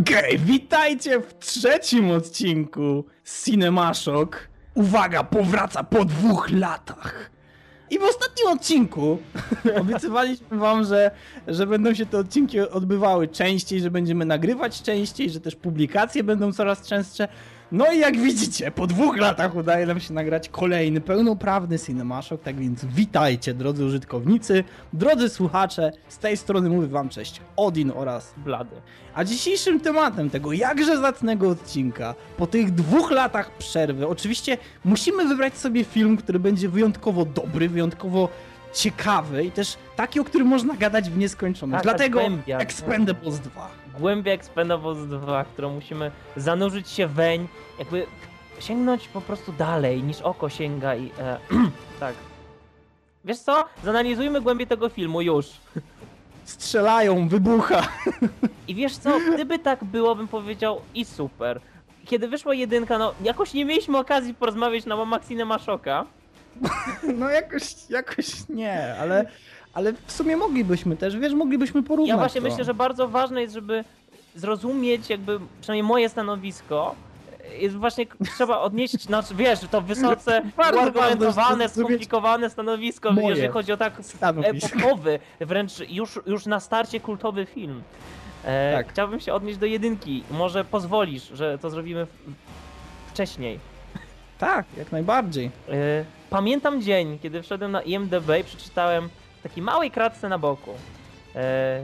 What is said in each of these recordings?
Okej, witajcie w trzecim odcinku z Cinemashock. Uwaga, powraca po dwóch latach. I w ostatnim odcinku obiecywaliśmy wam, że, że będą się te odcinki odbywały częściej, że będziemy nagrywać częściej, że też publikacje będą coraz częstsze. No i jak widzicie, po dwóch latach udaje nam się nagrać kolejny pełnoprawny Cinemashock, tak więc witajcie drodzy użytkownicy, drodzy słuchacze, z tej strony mówię wam cześć Odin oraz Blady. a dzisiejszym tematem tego jakże zacnego odcinka, po tych dwóch latach przerwy, oczywiście musimy wybrać sobie film, który będzie wyjątkowo dobry, wyjątkowo ciekawy i też taki, o którym można gadać w nieskończoność. Taka Dlatego głębia. Expendables 2. Głębia Expendables 2, którą musimy zanurzyć się weń, jakby sięgnąć po prostu dalej niż oko sięga i... E, tak. Wiesz co? Zanalizujmy głębię tego filmu już. Strzelają, wybucha. I wiesz co? Gdyby tak było, bym powiedział i super. Kiedy wyszła jedynka, no jakoś nie mieliśmy okazji porozmawiać na łamach Cinemashoka. No jakoś, jakoś nie, ale, ale w sumie moglibyśmy też, wiesz, moglibyśmy porównać Ja właśnie to. myślę, że bardzo ważne jest, żeby zrozumieć jakby, przynajmniej moje stanowisko, jest właśnie, trzeba odnieść, znaczy wiesz, to wysoce zrozumieć skomplikowane stanowisko, moje jeżeli chodzi o tak stanowisko. epokowy, wręcz już, już na starcie kultowy film. E, Tak. Chciałbym się odnieść do jedynki. Może pozwolisz, że to zrobimy wcześniej. Tak, jak najbardziej. E, Pamiętam dzień, kiedy wszedłem na IMDb i przeczytałem w takiej małej kratce na boku. E,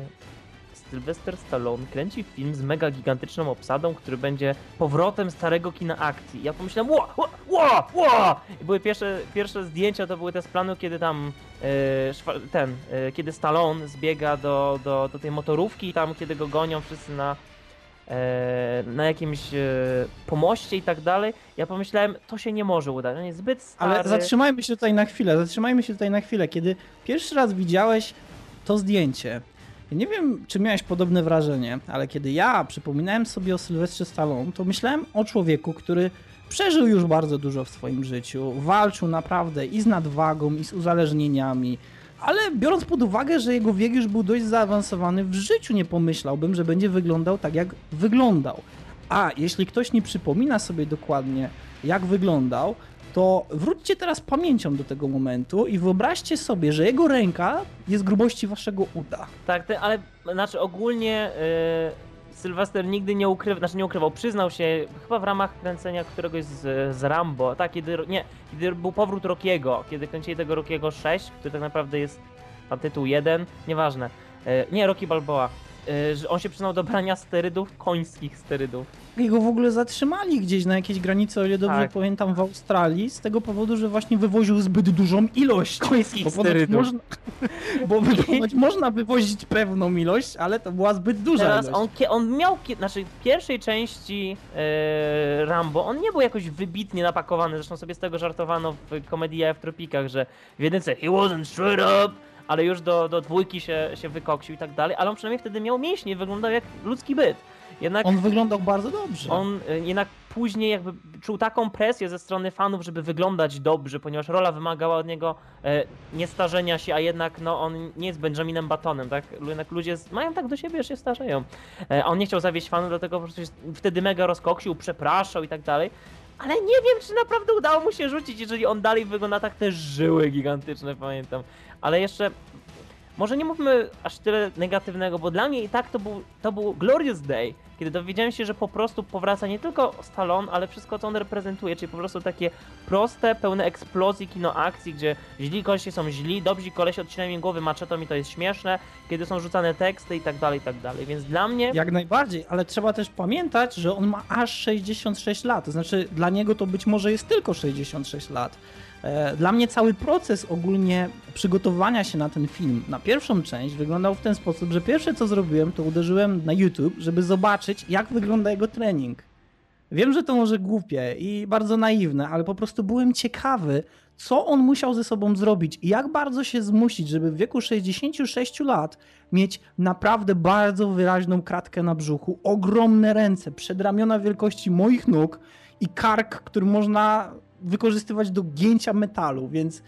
Sylvester Stallone kręci film z mega gigantyczną obsadą, który będzie powrotem starego kina akcji. Ja pomyślałem, ło, ło, ło, ło! I były pierwsze, pierwsze zdjęcia, to były te z planu, kiedy tam e, ten, e, kiedy Stallone zbiega do, do, do tej motorówki i tam, kiedy go gonią wszyscy na, na jakimś e, pomoście i tak dalej. Ja pomyślałem, to się nie może udać, on jest zbyt stary. Ale zatrzymajmy się tutaj na chwilę, zatrzymajmy się tutaj na chwilę. Kiedy pierwszy raz widziałeś to zdjęcie, ja nie wiem, czy miałeś podobne wrażenie, ale kiedy ja przypominałem sobie o Sylwestrze Stallone, to myślałem o człowieku, który przeżył już bardzo dużo w swoim życiu, walczył naprawdę i z nadwagą, i z uzależnieniami, ale biorąc pod uwagę, że jego wiek już był dość zaawansowany, w życiu nie pomyślałbym, że będzie wyglądał tak, jak wyglądał. A jeśli ktoś nie przypomina sobie dokładnie, jak wyglądał, to wróćcie teraz pamięcią do tego momentu i wyobraźcie sobie, że jego ręka jest grubości waszego uda. Tak, ale znaczy ogólnie y, Sylwester nigdy nie ukrywał, znaczy nie ukrywał, przyznał się chyba w ramach kręcenia któregoś z, z Rambo, tak, kiedy, nie, kiedy był powrót Rockiego, kiedy kręcili tego Rockiego 6, który tak naprawdę jest na tytuł 1, nieważne, y, nie, Rocky Balboa, że on się przyznał do brania sterydów, końskich sterydów. Jego w ogóle zatrzymali gdzieś na jakiejś granicy, o ile dobrze Tak. pamiętam, w Australii, z tego powodu, że właśnie wywoził zbyt dużą ilość. Końskich Bo sterydów. można, bo można wywozić pewną ilość, ale to była zbyt duża Teraz ilość. on, on miał, znaczy w pierwszej części e, Rambo, on nie był jakoś wybitnie napakowany, zresztą sobie z tego żartowano w komedii w Tropikach, że w jedynce he wasn't straight up, ale już do, do dwójki się, się wykoksił i tak dalej, ale on przynajmniej wtedy miał mięśnie, wyglądał jak ludzki byt. Jednak On wyglądał bardzo dobrze. on e, jednak później jakby czuł taką presję ze strony fanów, żeby wyglądać dobrze, ponieważ rola wymagała od niego e, nie starzenia się, a jednak no on nie jest Benjaminem Batonem, tak? Jednak ludzie z, mają tak do siebie, że się starzeją. E, a on nie chciał zawieść fanów, dlatego po prostu się wtedy mega rozkoksił, przepraszał i tak dalej. Ale nie wiem, czy naprawdę udało mu się rzucić, jeżeli on dalej wygląda tak te żyły gigantyczne, pamiętam. Ale jeszcze może nie mówmy aż tyle negatywnego, bo dla mnie i tak to był, to był Glorious Day, kiedy dowiedziałem się, że po prostu powraca nie tylko Stallone, ale wszystko co on reprezentuje, czyli po prostu takie proste, pełne eksplozji kino akcji, gdzie źli kolesie są źli, dobrzy kolesie odcinają im głowy maczetą i to jest śmieszne, kiedy są rzucane teksty i tak dalej, i tak dalej, więc dla mnie... Jak najbardziej, ale trzeba też pamiętać, że on ma aż 66 lat. To znaczy, dla niego to być może jest tylko 66 lat. E, Dla mnie cały proces ogólnie przygotowania się na ten film, na pierwszą część, wyglądał w ten sposób, że pierwsze co zrobiłem, to uderzyłem na YouTube, żeby zobaczyć, jak wygląda jego trening. Wiem, że to może głupie i bardzo naiwne, ale po prostu byłem ciekawy, co on musiał ze sobą zrobić i jak bardzo się zmusić, żeby w wieku 66 lat mieć naprawdę bardzo wyraźną kratkę na brzuchu, ogromne ręce, przedramiona wielkości moich nóg i kark, który można wykorzystywać do gięcia metalu, więc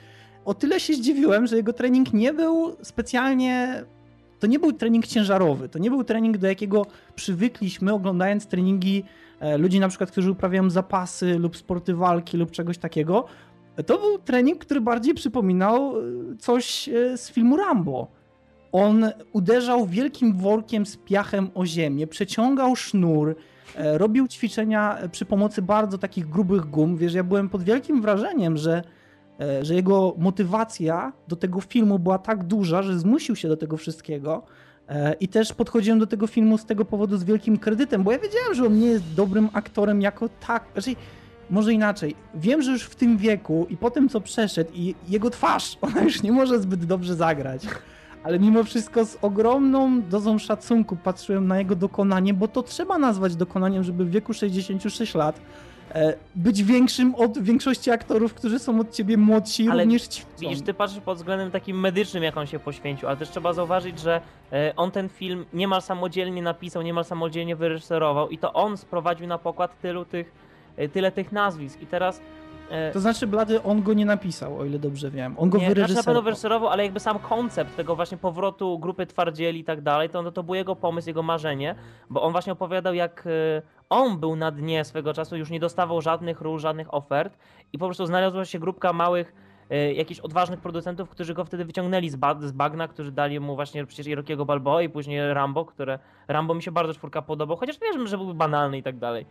o tyle się zdziwiłem, że jego trening nie był specjalnie to nie był trening ciężarowy, to nie był trening, do jakiego przywykliśmy oglądając treningi e, ludzi na przykład, którzy uprawiają zapasy lub sporty walki lub czegoś takiego. To był trening, który bardziej przypominał e, coś e, z filmu Rambo. On uderzał wielkim workiem z piachem o ziemię, przeciągał sznur, robił ćwiczenia przy pomocy bardzo takich grubych gum. Wiesz, ja byłem pod wielkim wrażeniem, że E, że jego motywacja do tego filmu była tak duża, że zmusił się do tego wszystkiego. E, I też podchodziłem do tego filmu z tego powodu z wielkim kredytem, bo ja wiedziałem, że on nie jest dobrym aktorem jako tak. Znaczy, może inaczej. Wiem, że już w tym wieku i po tym, co przeszedł, i jego twarz, ona już nie może zbyt dobrze zagrać. Ale mimo wszystko z ogromną dozą szacunku patrzyłem na jego dokonanie, bo to trzeba nazwać dokonaniem, żeby w wieku 66 lat E, być większym od większości aktorów, którzy są od ciebie młodsi ale również ćwiczą. Widzisz, ty patrzysz pod względem takim medycznym, jak on się poświęcił, ale też trzeba zauważyć, że e, on ten film niemal samodzielnie napisał, niemal samodzielnie wyreżyserował i to on sprowadził na pokład tylu tych, e, tyle tych nazwisk i teraz to znaczy, Blady, on go nie napisał, o ile dobrze wiem. On go nie, wyreżyserował. Znaczy na pewno wyreżyserował, ale jakby sam koncept tego właśnie powrotu grupy twardzieli i tak dalej, to, no, to był jego pomysł, jego marzenie, bo on właśnie opowiadał, jak on był na dnie swego czasu, już nie dostawał żadnych ról, żadnych ofert i po prostu znalazła się grupka małych, y, jakichś odważnych producentów, którzy go wtedy wyciągnęli z, ba z bagna, którzy dali mu właśnie przecież Rockiego Balboa i później Rambo, które Rambo mi się bardzo czwórka podobał, chociaż wiem, że był banalny i tak dalej.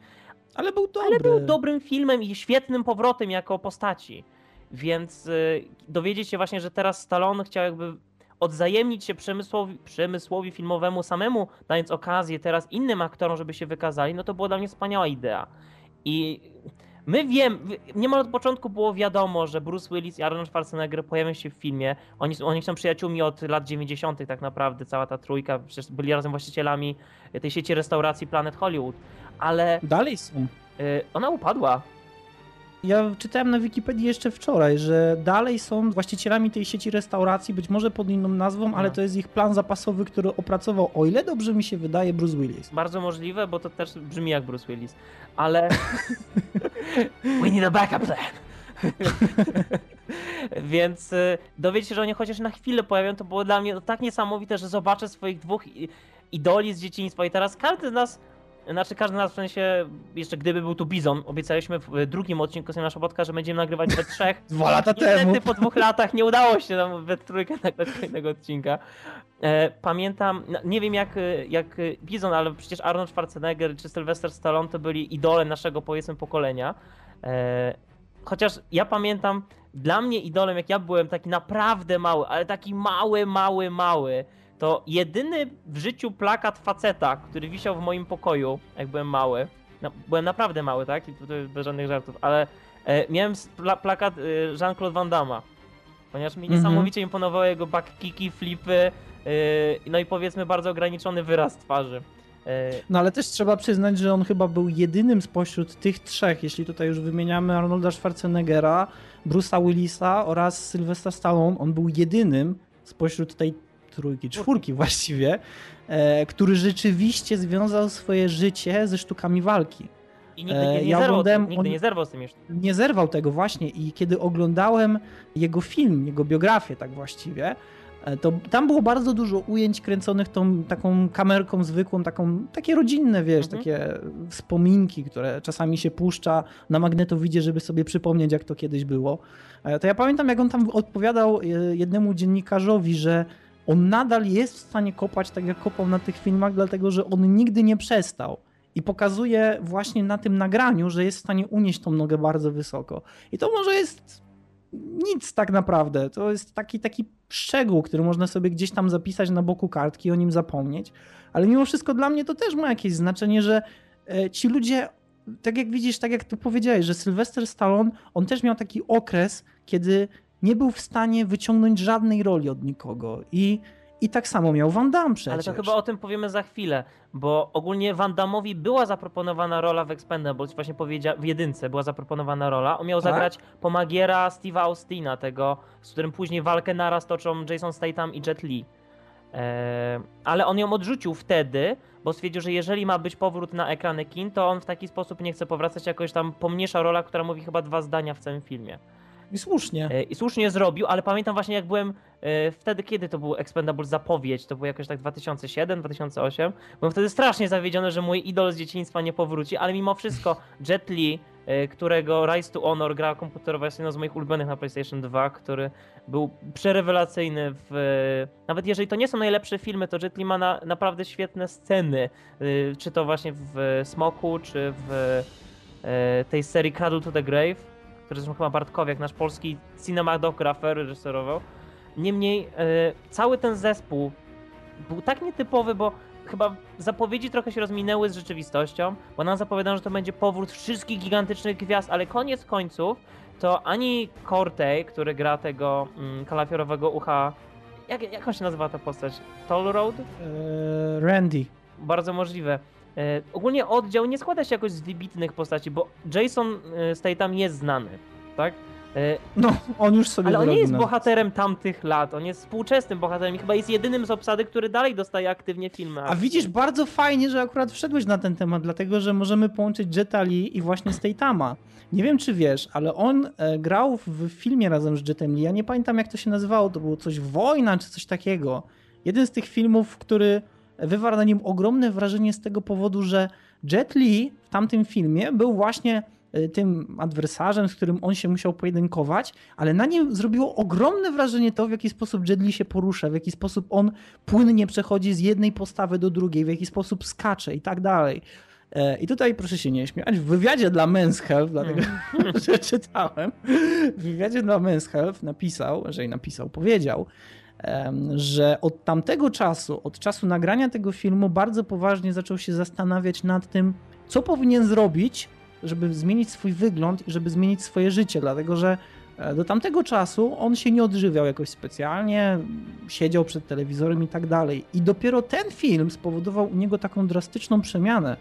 Ale był dobry. Ale był dobrym filmem i świetnym powrotem jako postaci. Więc y, dowiedzieć się właśnie, że teraz Stallone chciał jakby odzajemnić się przemysłowi, przemysłowi filmowemu samemu, dając okazję teraz innym aktorom, żeby się wykazali, no to była dla mnie wspaniała idea. I my wiem, niemal od początku było wiadomo, że Bruce Willis i Arnold Schwarzenegger pojawią się w filmie. Oni, oni są przyjaciółmi od lat 90. tak naprawdę, cała ta trójka, przecież byli razem właścicielami tej sieci restauracji Planet Hollywood, ale... Dalej są. Y, ona upadła. Ja czytałem na Wikipedii jeszcze wczoraj, że dalej są właścicielami tej sieci restauracji, być może pod inną nazwą, ale no. to jest ich plan zapasowy, który opracował, o ile dobrze mi się wydaje, Bruce Willis. Bardzo możliwe, bo to też brzmi jak Bruce Willis, ale... We need a backup plan! Więc y, dowiedzieć się, że oni chociaż na chwilę pojawią, to było dla mnie tak niesamowite, że zobaczę swoich dwóch idoli z dzieciństwa i teraz każdy z nas znaczy każdy nas w sensie, jeszcze gdyby był tu Bizon, obiecaliśmy w drugim odcinku naszego podcast, że będziemy nagrywać we trzech. Dwa lata Niestety temu. po dwóch latach nie udało się nam we trójkę nagrać kolejnego odcinka. E, pamiętam, no, nie wiem jak, jak Bizon, ale przecież Arnold Schwarzenegger czy Sylvester Stallone to byli idole naszego powiedzmy pokolenia. E, chociaż ja pamiętam, dla mnie idolem jak ja byłem taki naprawdę mały, ale taki mały, mały, mały, to jedyny w życiu plakat faceta, który wisiał w moim pokoju, jak byłem mały. No, byłem naprawdę mały, tak? I tutaj bez żadnych żartów, ale e, miałem pla plakat e, Jean-Claude Van Damme. Ponieważ mi mm -hmm. niesamowicie imponowały jego backkicki, flipy, e, no i powiedzmy bardzo ograniczony wyraz twarzy. E, no ale też trzeba przyznać, że on chyba był jedynym spośród tych trzech, jeśli tutaj już wymieniamy Arnolda Schwarzeneggera, Bruce'a Willisa oraz Sylvestra Stallone, on był jedynym spośród tej trójki, czwórki właściwie, e, który rzeczywiście związał swoje życie ze sztukami walki. I nigdy nie, nie, ja zerwał, nigdy nie zerwał z tym jeszcze. Nie zerwał tego właśnie i kiedy oglądałem jego film, jego biografię tak właściwie, e, to tam było bardzo dużo ujęć kręconych tą taką kamerką zwykłą, taką, takie rodzinne, wiesz, mhm. takie wspominki, które czasami się puszcza na magnetowidzie, żeby sobie przypomnieć, jak to kiedyś było. E, to ja pamiętam, jak on tam odpowiadał jednemu dziennikarzowi, że on nadal jest w stanie kopać tak jak kopał na tych filmach, dlatego że on nigdy nie przestał. I pokazuje właśnie na tym nagraniu, że jest w stanie unieść tą nogę bardzo wysoko. I to może jest nic tak naprawdę. To jest taki, taki szczegół, który można sobie gdzieś tam zapisać na boku kartki i o nim zapomnieć. Ale mimo wszystko dla mnie to też ma jakieś znaczenie, że e, ci ludzie, tak jak widzisz, tak jak tu powiedziałeś, że Sylvester Stallone, on też miał taki okres, kiedy nie był w stanie wyciągnąć żadnej roli od nikogo. I, i tak samo miał Van Damme przecież. Ale to chyba o tym powiemy za chwilę, bo ogólnie Van Damme'owi była zaproponowana rola w Expendables, właśnie powiedział, w jedynce była zaproponowana rola. On miał tak? zagrać pomagiera Steve'a Austina, tego, z którym później walkę naraz toczą Jason Statham i Jet Li. Eee, ale on ją odrzucił wtedy, bo stwierdził, że jeżeli ma być powrót na ekrany kin, to on w taki sposób nie chce powracać, jakoś tam pomniejsza rola, która mówi chyba dwa zdania w całym filmie. I słusznie. E, I słusznie zrobił, ale pamiętam właśnie jak byłem e, wtedy, kiedy to był Expendables zapowiedź, to było jakoś tak 2007, 2008. Byłem wtedy strasznie zawiedziony, że mój idol z dzieciństwa nie powróci, ale mimo wszystko Jet Li, e, którego Rise to Honor, gra komputerowa jest jedną z moich ulubionych na PlayStation 2, który był przerewelacyjny w... Nawet jeżeli to nie są najlepsze filmy, to Jet Li ma na, naprawdę świetne sceny, czy to właśnie w Smoku, czy w tej serii Cradle to the Grave, który zresztą chyba Bartkowiak, nasz polski cinematografer, reżyserował. Niemniej e, cały ten zespół był tak nietypowy, bo chyba zapowiedzi trochę się rozminęły z rzeczywistością, bo nam zapowiadano, że to będzie powrót wszystkich gigantycznych gwiazd, ale koniec końców to ani Cortey, który gra tego mm, kalafiorowego ucha, jak, jak on się nazywa ta postać? Toll Road? E, Randy. Bardzo możliwe. E, ogólnie oddział nie składa się jakoś z wybitnych postaci, bo Jason e, Statham jest znany, tak? E, No, on już sobie ale on nie jest na- bohaterem tamtych lat, on jest współczesnym bohaterem i chyba jest jedynym z obsady, który dalej dostaje aktywnie filmy. A widzisz, bardzo fajnie, że akurat wszedłeś na ten temat, dlatego że możemy połączyć Jetta Lee i właśnie Statama. Nie wiem, czy wiesz, ale on grał w filmie razem z Jetem Lee. Ja nie pamiętam, jak to się nazywało. To było coś Wojna, czy coś takiego. Jeden z tych filmów, który wywarł na nim ogromne wrażenie z tego powodu, że Jet Li w tamtym filmie był właśnie e, tym adwersarzem, z którym on się musiał pojedynkować, ale na nim zrobiło ogromne wrażenie to, w jaki sposób Jet Li się porusza, w jaki sposób on płynnie przechodzi z jednej postawy do drugiej, w jaki sposób skacze i tak dalej. E, I tutaj proszę się nie śmiać. W wywiadzie dla Men's Health, dlatego że czytałem, w wywiadzie dla Men's Health napisał, że i napisał, powiedział, że od tamtego czasu, od czasu nagrania tego filmu, bardzo poważnie zaczął się zastanawiać nad tym, co powinien zrobić, żeby zmienić swój wygląd i żeby zmienić swoje życie, dlatego że e, do tamtego czasu on się nie odżywiał jakoś specjalnie, siedział przed telewizorem i tak dalej. I dopiero ten film spowodował u niego taką drastyczną przemianę,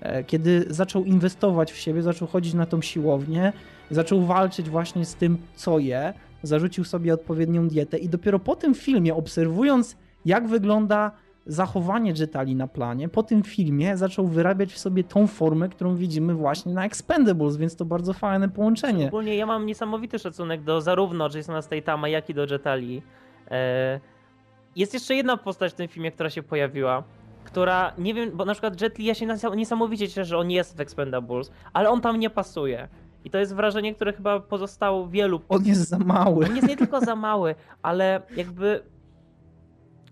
e, kiedy zaczął inwestować w siebie, zaczął chodzić na tą siłownię, zaczął walczyć właśnie z tym, co je, zarzucił sobie odpowiednią dietę i dopiero po tym filmie, obserwując jak wygląda zachowanie Jetali na planie, po tym filmie zaczął wyrabiać w sobie tą formę, którą widzimy właśnie na Expendables, więc to bardzo fajne połączenie. Ogólnie ja mam niesamowity szacunek do zarówno Jasona Statama, jak i do Jetta Lee. E, Jest jeszcze jedna postać w tym filmie, która się pojawiła, która, nie wiem, bo na przykład Jet Li, ja się niesam- niesamowicie cieszę, że on jest w Expendables, ale on tam nie pasuje. I to jest wrażenie, które chyba pozostało wielu. On jest za mały. On jest nie tylko za mały, ale jakby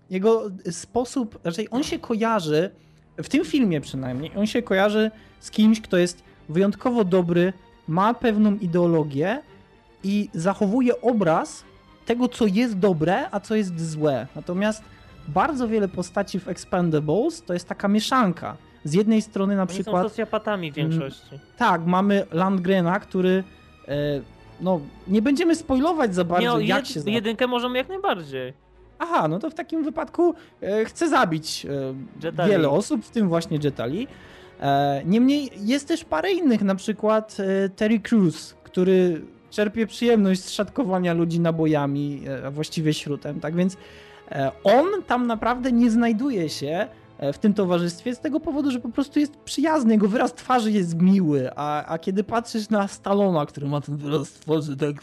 Jego sposób, raczej on się kojarzy, w tym filmie przynajmniej, on się kojarzy z kimś, kto jest wyjątkowo dobry, ma pewną ideologię i zachowuje obraz tego, co jest dobre, a co jest złe. Natomiast bardzo wiele postaci w Expendables to jest taka mieszanka. Z jednej strony na oni są przykład socjopatami w większości. tak, mamy Landgrena, który e, no nie będziemy spoilować za bardzo Nie, jak jed, się za... jedynkę możemy jak najbardziej. Aha, no to w takim wypadku e, chcę zabić e, wiele osób, w tym właśnie Jetali. Niemniej jest też parę innych, na przykład Terry Crews, który czerpie przyjemność z szatkowania ludzi nabojami, a właściwie śrutem, tak więc on tam naprawdę nie znajduje się w tym towarzystwie z tego powodu, że po prostu jest przyjazny, jego wyraz twarzy jest miły, a, a kiedy patrzysz na Stallona, który ma ten wyraz twarzy tak...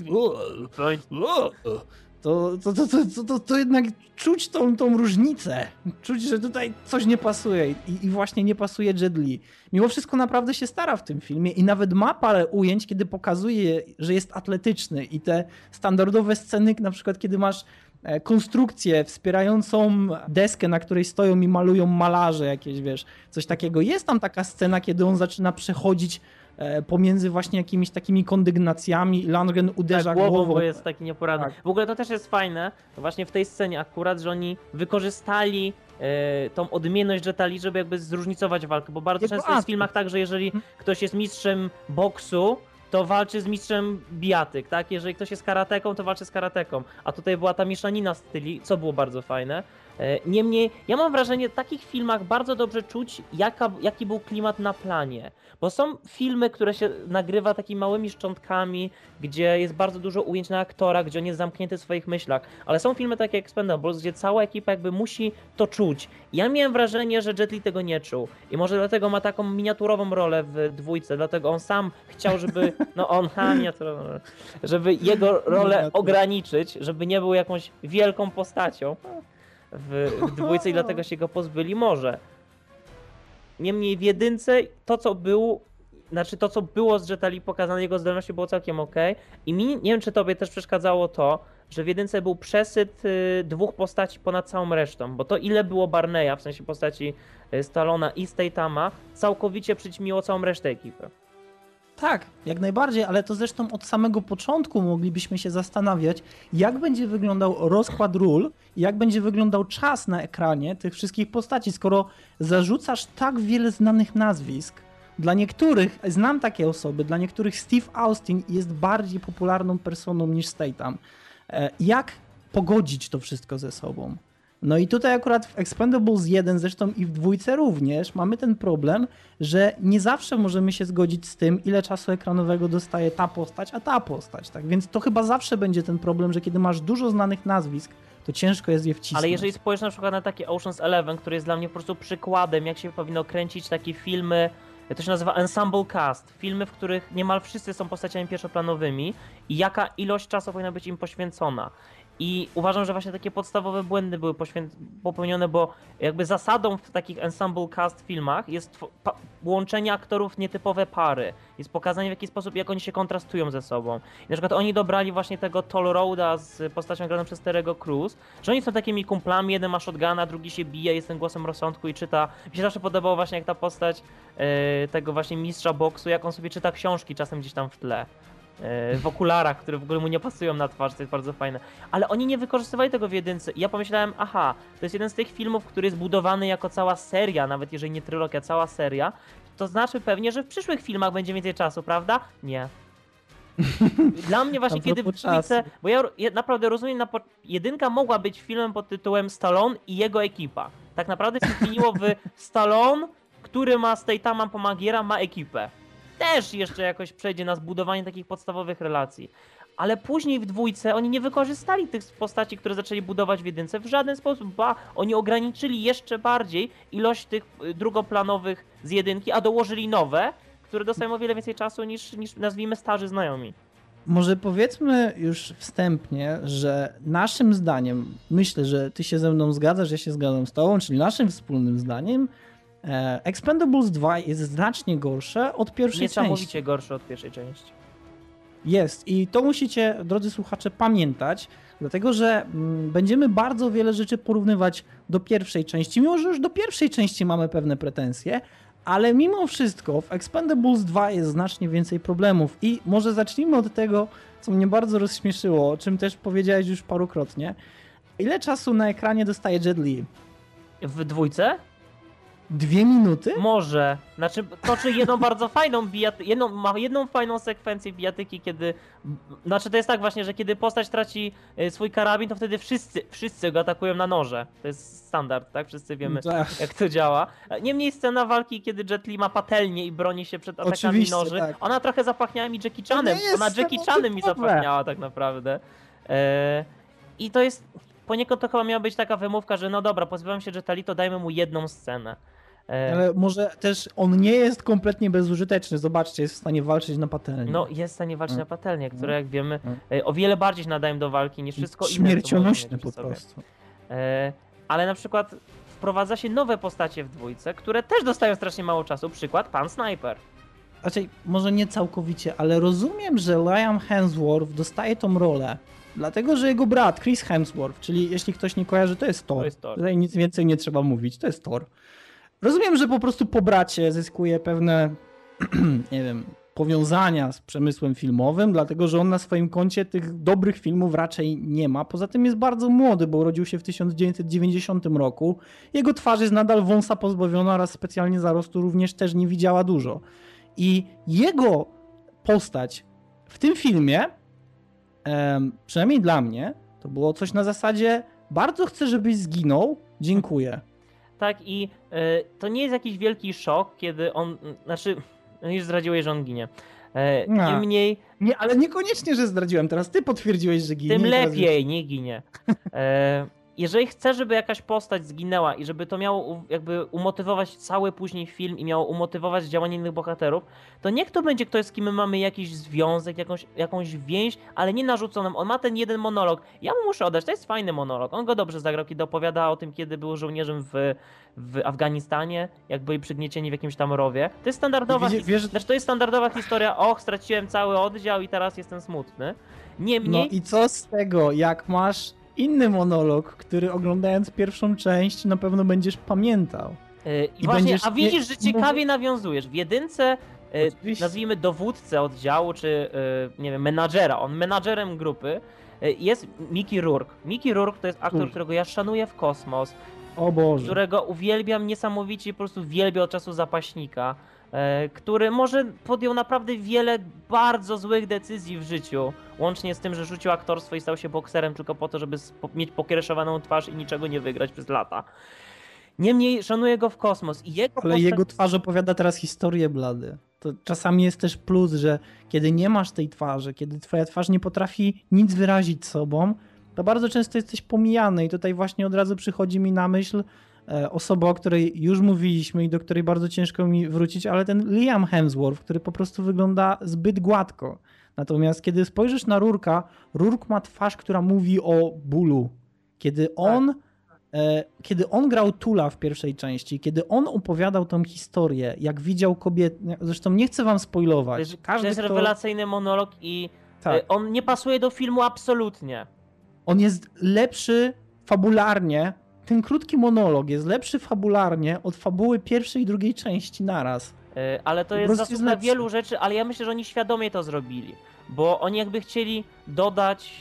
To, to, to, to, to, to, to jednak czuć tą, tą różnicę. Czuć, że tutaj coś nie pasuje i, i właśnie nie pasuje Jet Li. Mimo wszystko naprawdę się stara w tym filmie i nawet ma parę ujęć, kiedy pokazuje, że jest atletyczny i te standardowe sceny, na przykład kiedy masz e, konstrukcję wspierającą deskę, na której stoją i malują malarze jakieś, wiesz, coś takiego. Jest tam taka scena, kiedy on zaczyna przechodzić e, pomiędzy właśnie jakimiś takimi kondygnacjami i Landgren uderza tak, głową, głową. bo jest taki nieporadny. Tak. W ogóle to też jest fajne, właśnie w tej scenie akurat, że oni wykorzystali e, tą odmienność Jetali, żeby jakby zróżnicować walkę, bo bardzo Jego często jest w filmach tak, że jeżeli Mhm. ktoś jest mistrzem boksu, to walczy z mistrzem bijatyk, tak? Jeżeli ktoś jest karateką, to walczy z karateką. A tutaj była ta mieszanina styli, co było bardzo fajne. E, Niemniej, ja mam wrażenie, w takich filmach bardzo dobrze czuć, jaka, jaki był klimat na planie. Bo są filmy, które się nagrywa takimi małymi szczątkami, gdzie jest bardzo dużo ujęć na aktora, gdzie on jest zamknięty w swoich myślach. Ale są filmy takie jak Expendables, gdzie cała ekipa jakby musi to czuć. Ja miałem wrażenie, że Jet Li tego nie czuł. I może dlatego ma taką miniaturową rolę w dwójce, dlatego on sam chciał, żeby, no on, ha, miniaturową rolę, żeby jego rolę ograniczyć, żeby nie był jakąś wielką postacią w, w dwójce i dlatego się go pozbyli może. Niemniej w jedynce to co było, znaczy to co było z Jetali pokazane, jego zdolności było całkiem ok. I mi, nie wiem czy tobie też przeszkadzało to, że w jedynce był przesyt y, dwóch postaci ponad całą resztą, bo to ile było Barneya, w sensie postaci y, Stallona i Statama, całkowicie przyćmiło całą resztę ekipy. Tak, jak najbardziej, ale to zresztą od samego początku moglibyśmy się zastanawiać, jak będzie wyglądał rozkład ról, jak będzie wyglądał czas na ekranie tych wszystkich postaci, skoro zarzucasz tak wiele znanych nazwisk. Dla niektórych, znam takie osoby, dla niektórych Steve Austin jest bardziej popularną personą niż Statham. E, Jak pogodzić to wszystko ze sobą? No i tutaj akurat w Expendables 1, zresztą i w dwójce również, mamy ten problem, że nie zawsze możemy się zgodzić z tym, ile czasu ekranowego dostaje ta postać, a ta postać. Tak więc to chyba zawsze będzie ten problem, że kiedy masz dużo znanych nazwisk, to ciężko jest je wcisnąć. Ale jeżeli spojrzysz na przykład na taki Ocean's Eleven, który jest dla mnie po prostu przykładem, jak się powinno kręcić takie filmy, to się nazywa ensemble cast, filmy, w których niemal wszyscy są postaciami pierwszoplanowymi i jaka ilość czasu powinna być im poświęcona. I uważam, że właśnie takie podstawowe błędy były popełnione, bo jakby zasadą w takich ensemble cast filmach jest łączenie aktorów nietypowe pary. Jest pokazanie w jaki sposób, jak oni się kontrastują ze sobą. I na przykład oni dobrali właśnie tego Toll Roada z postacią graną przez Terego Cruz, że oni są takimi kumplami, jeden ma shotguna, drugi się bije, jest tym głosem rozsądku i czyta. Mi się zawsze podobało właśnie jak ta postać e, tego właśnie mistrza boksu, jak on sobie czyta książki czasem gdzieś tam w tle. E, W okularach, które w ogóle mu nie pasują na twarz, to jest bardzo fajne. Ale oni nie wykorzystywali tego w jedynce. I ja pomyślałem, aha, to jest jeden z tych filmów, który jest budowany jako cała seria, nawet jeżeli nie trylogia, cała seria. To znaczy pewnie, że w przyszłych filmach będzie więcej czasu, prawda? Nie. Dla mnie właśnie kiedy w czasu. bo ja, ja naprawdę rozumiem, na po, jedynka mogła być filmem pod tytułem Stallone i jego ekipa. Tak naprawdę się zmieniło w Stallone, który ma Statama Pomagiera, ma ekipę. Też jeszcze jakoś przejdzie na zbudowanie takich podstawowych relacji. Ale później w dwójce oni nie wykorzystali tych postaci, które zaczęli budować w jedynce w żaden sposób, ba, oni ograniczyli jeszcze bardziej ilość tych y, drugoplanowych z jedynki, a dołożyli nowe, które dostają o wiele więcej czasu niż, niż nazwijmy starzy znajomi. Może powiedzmy już wstępnie, że naszym zdaniem, myślę, że ty się ze mną zgadzasz, ja się zgadzam z tobą, czyli naszym wspólnym zdaniem, Expendables 2 jest znacznie gorsze od pierwszej części. Niesamowicie gorsze od pierwszej części. Jest i to musicie, drodzy słuchacze, pamiętać, dlatego że mm, będziemy bardzo wiele rzeczy porównywać do pierwszej części, mimo że już do pierwszej części mamy pewne pretensje, ale mimo wszystko w Expendables 2 jest znacznie więcej problemów i może zacznijmy od tego, co mnie bardzo rozśmieszyło, o czym też powiedziałeś już parukrotnie. Ile czasu na ekranie dostaje Jet Li? W dwójce? Dwie minuty? Może. Znaczy, toczy jedną bardzo fajną bijatykę, jedną, ma jedną fajną sekwencję bijatyki, kiedy... Znaczy, to jest tak właśnie, że kiedy postać traci y, swój karabin, to wtedy wszyscy, wszyscy go atakują na noże. To jest standard, tak? Wszyscy wiemy, Tak. jak to działa. Niemniej scena walki, kiedy Jet Li ma patelnię i broni się przed atakami Oczywiście, noży, tak. ona trochę zapachniała mi Jackie Chanem. Ona Jackie Chanem mi zapachniała tak naprawdę. E, I to jest... Poniekąd to chyba miała być taka wymówka, że no dobra, pozbywam się Jetta Li, to dajmy mu jedną scenę. E, Ale może też on nie jest kompletnie bezużyteczny. Zobaczcie, jest w stanie walczyć na patelni. No, jest w stanie walczyć Mm. na patelnię, które Mm. jak wiemy Mm. e, o wiele bardziej się nadają do walki niż wszystko inne. możemy po prostu. E, ale na przykład wprowadza się nowe postacie w dwójce, które też dostają strasznie mało czasu. Przykład Pan Sniper. Znaczy, może nie całkowicie, ale rozumiem, że Liam Hemsworth dostaje tą rolę, dlatego że jego brat, Chris Hemsworth, czyli jeśli ktoś nie kojarzy, to jest Thor. To jest Thor. Tutaj nic więcej nie trzeba mówić, to jest Thor. Rozumiem, że po prostu po bracie zyskuje pewne, nie wiem, powiązania z przemysłem filmowym, dlatego że on na swoim koncie tych dobrych filmów raczej nie ma. Poza tym jest bardzo młody, bo urodził się w 1990 roku. Jego twarz jest nadal wąsa pozbawiona oraz specjalnie zarostu również też nie widziała dużo. I jego postać w tym filmie, przynajmniej dla mnie, to było coś na zasadzie bardzo chcę, żebyś zginął, dziękuję. Tak, i to nie jest jakiś wielki szok, kiedy on. Znaczy, no już zdradziłeś, że on ginie. E, No. niemniej, Nie, ale niekoniecznie, że zdradziłem. Teraz ty potwierdziłeś, że ginie. tym lepiej nie ginie. Jeżeli chcę, żeby jakaś postać zginęła i żeby to miało jakby umotywować cały później film i miało umotywować działanie innych bohaterów, to niech to będzie ktoś, z kim my mamy jakiś związek, jakąś, jakąś więź, ale nie narzuconą. On ma ten jeden monolog. Ja mu muszę oddać, to jest fajny monolog. On go dobrze zagrał, kiedy opowiada o tym, kiedy był żołnierzem w, w Afganistanie, jak byli przygniecieni w jakimś tam rowie. To jest standardowa his- wiesz- Znaczy, to jest standardowa historia, och, straciłem cały oddział i teraz jestem smutny. No Niemniej, i co z tego, jak masz inny monolog, który oglądając pierwszą część na pewno będziesz pamiętał. Yy, I właśnie, będziesz a widzisz, że ciekawie nawiązujesz. W jedynce, yy, Oczywiście. nazwijmy dowódcę oddziału, czy yy, nie wiem, menadżera, on menadżerem grupy, jest Mickey Rourke. Mickey Rourke to jest aktor, którego ja szanuję w kosmos, O Boże. którego uwielbiam niesamowicie, po prostu wielbię od czasu zapaśnika, który może podjął naprawdę wiele bardzo złych decyzji w życiu, łącznie z tym, że rzucił aktorstwo i stał się bokserem tylko po to, żeby mieć pokiereszowaną twarz i niczego nie wygrać przez lata. Niemniej szanuję go w kosmos i jego Ale postać- jego twarz opowiada teraz historię blady. To czasami jest też plus, że kiedy nie masz tej twarzy, kiedy twoja twarz nie potrafi nic wyrazić sobą, to bardzo często jesteś pomijany i tutaj właśnie od razu przychodzi mi na myśl e, osoba, o której już mówiliśmy i do której bardzo ciężko mi wrócić, ale ten Liam Hemsworth, który po prostu wygląda zbyt gładko. Natomiast kiedy spojrzysz na Rurka, Rurk ma twarz, która mówi o bólu. Kiedy on E, kiedy on grał Tula w pierwszej części, kiedy on opowiadał tą historię, jak widział kobietę, zresztą nie chcę wam To spoilować. jest, Każdy, to jest kto, rewelacyjny monolog i tak, y, on nie pasuje do filmu absolutnie. on jest lepszy fabularnie, ten krótki monolog jest lepszy fabularnie od fabuły pierwszej i drugiej części naraz. Y, Ale to jest zasługa wielu rzeczy, ale ja myślę, że oni świadomie to zrobili. Bo oni jakby chcieli dodać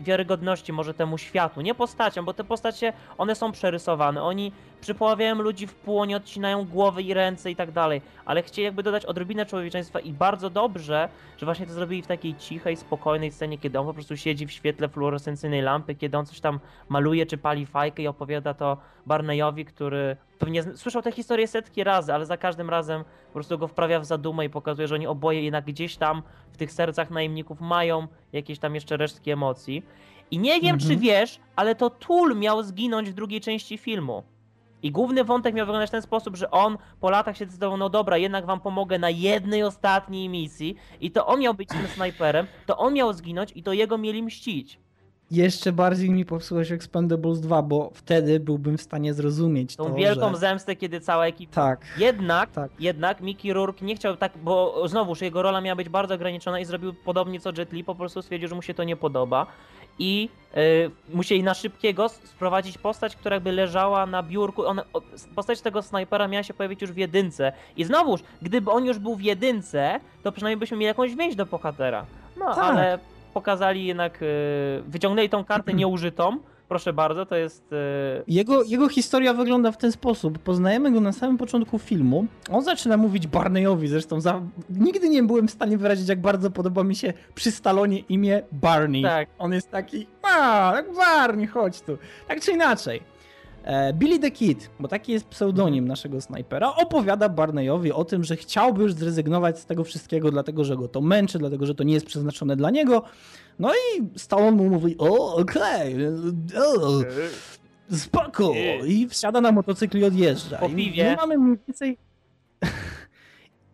y, wiarygodności może temu światu, nie postaciom, bo te postacie, one są przerysowane, oni przypoławiają ludzi w pół, oni odcinają głowy i ręce i tak dalej, ale chcieli jakby dodać odrobinę człowieczeństwa i bardzo dobrze, że właśnie to zrobili w takiej cichej, spokojnej scenie, kiedy on po prostu siedzi w świetle fluorescencyjnej lampy, kiedy on coś tam maluje czy pali fajkę i opowiada to Barneyowi, który pewnie słyszał tę historię setki razy, ale za każdym razem po prostu go wprawia w zadumę i pokazuje, że oni oboje jednak gdzieś tam w tych sercach najemników mają jakieś tam jeszcze resztki emocji. I nie wiem, Mhm. czy wiesz, ale to Tul miał zginąć w drugiej części filmu. I główny wątek miał wyglądać w ten sposób, że on po latach się zdecydował, no dobra, jednak wam pomogę na jednej ostatniej misji i to on miał być tym snajperem, to on miał zginąć i to jego mieli mścić. Jeszcze bardziej mi popsułeś Expendables 2, bo wtedy byłbym w stanie zrozumieć Tą to, wielką że... zemstę, kiedy cała ekipa Tak, Jednak, Tak. jednak Mickey Rourke nie chciał tak, bo znowuż jego rola miała być bardzo ograniczona i zrobił podobnie co Jet Li, po prostu stwierdził, że mu się to nie podoba i y, musieli na szybkiego sprowadzić postać, która jakby leżała na biurku. One, o, s- postać tego snajpera miała się pojawić już w jedynce i znowuż, gdyby on już był w jedynce, to przynajmniej byśmy mieli jakąś więź do bohatera. No, Tak. ale pokazali jednak, y, wyciągnęli tą kartę nieużytą, proszę bardzo, to jest... y, Jego, jego historia wygląda w ten sposób. Poznajemy go na samym początku filmu. On zaczyna mówić Barneyowi, zresztą za... nigdy nie byłem w stanie wyrazić, jak bardzo podoba mi się przy Stalonie imię Barney. Tak. On jest taki, a, tak Barney, chodź tu. Tak czy inaczej. E, Billy the Kid, bo taki jest pseudonim naszego snajpera, opowiada Barneyowi o tym, że chciałby już zrezygnować z tego wszystkiego, dlatego że go to męczy, dlatego że to nie jest przeznaczone dla niego. No i Stallone mu mówi, o, okej, o, spoko. I wsiada na motocykl i odjeżdża. Po I piwie. My mamy mniej więcej...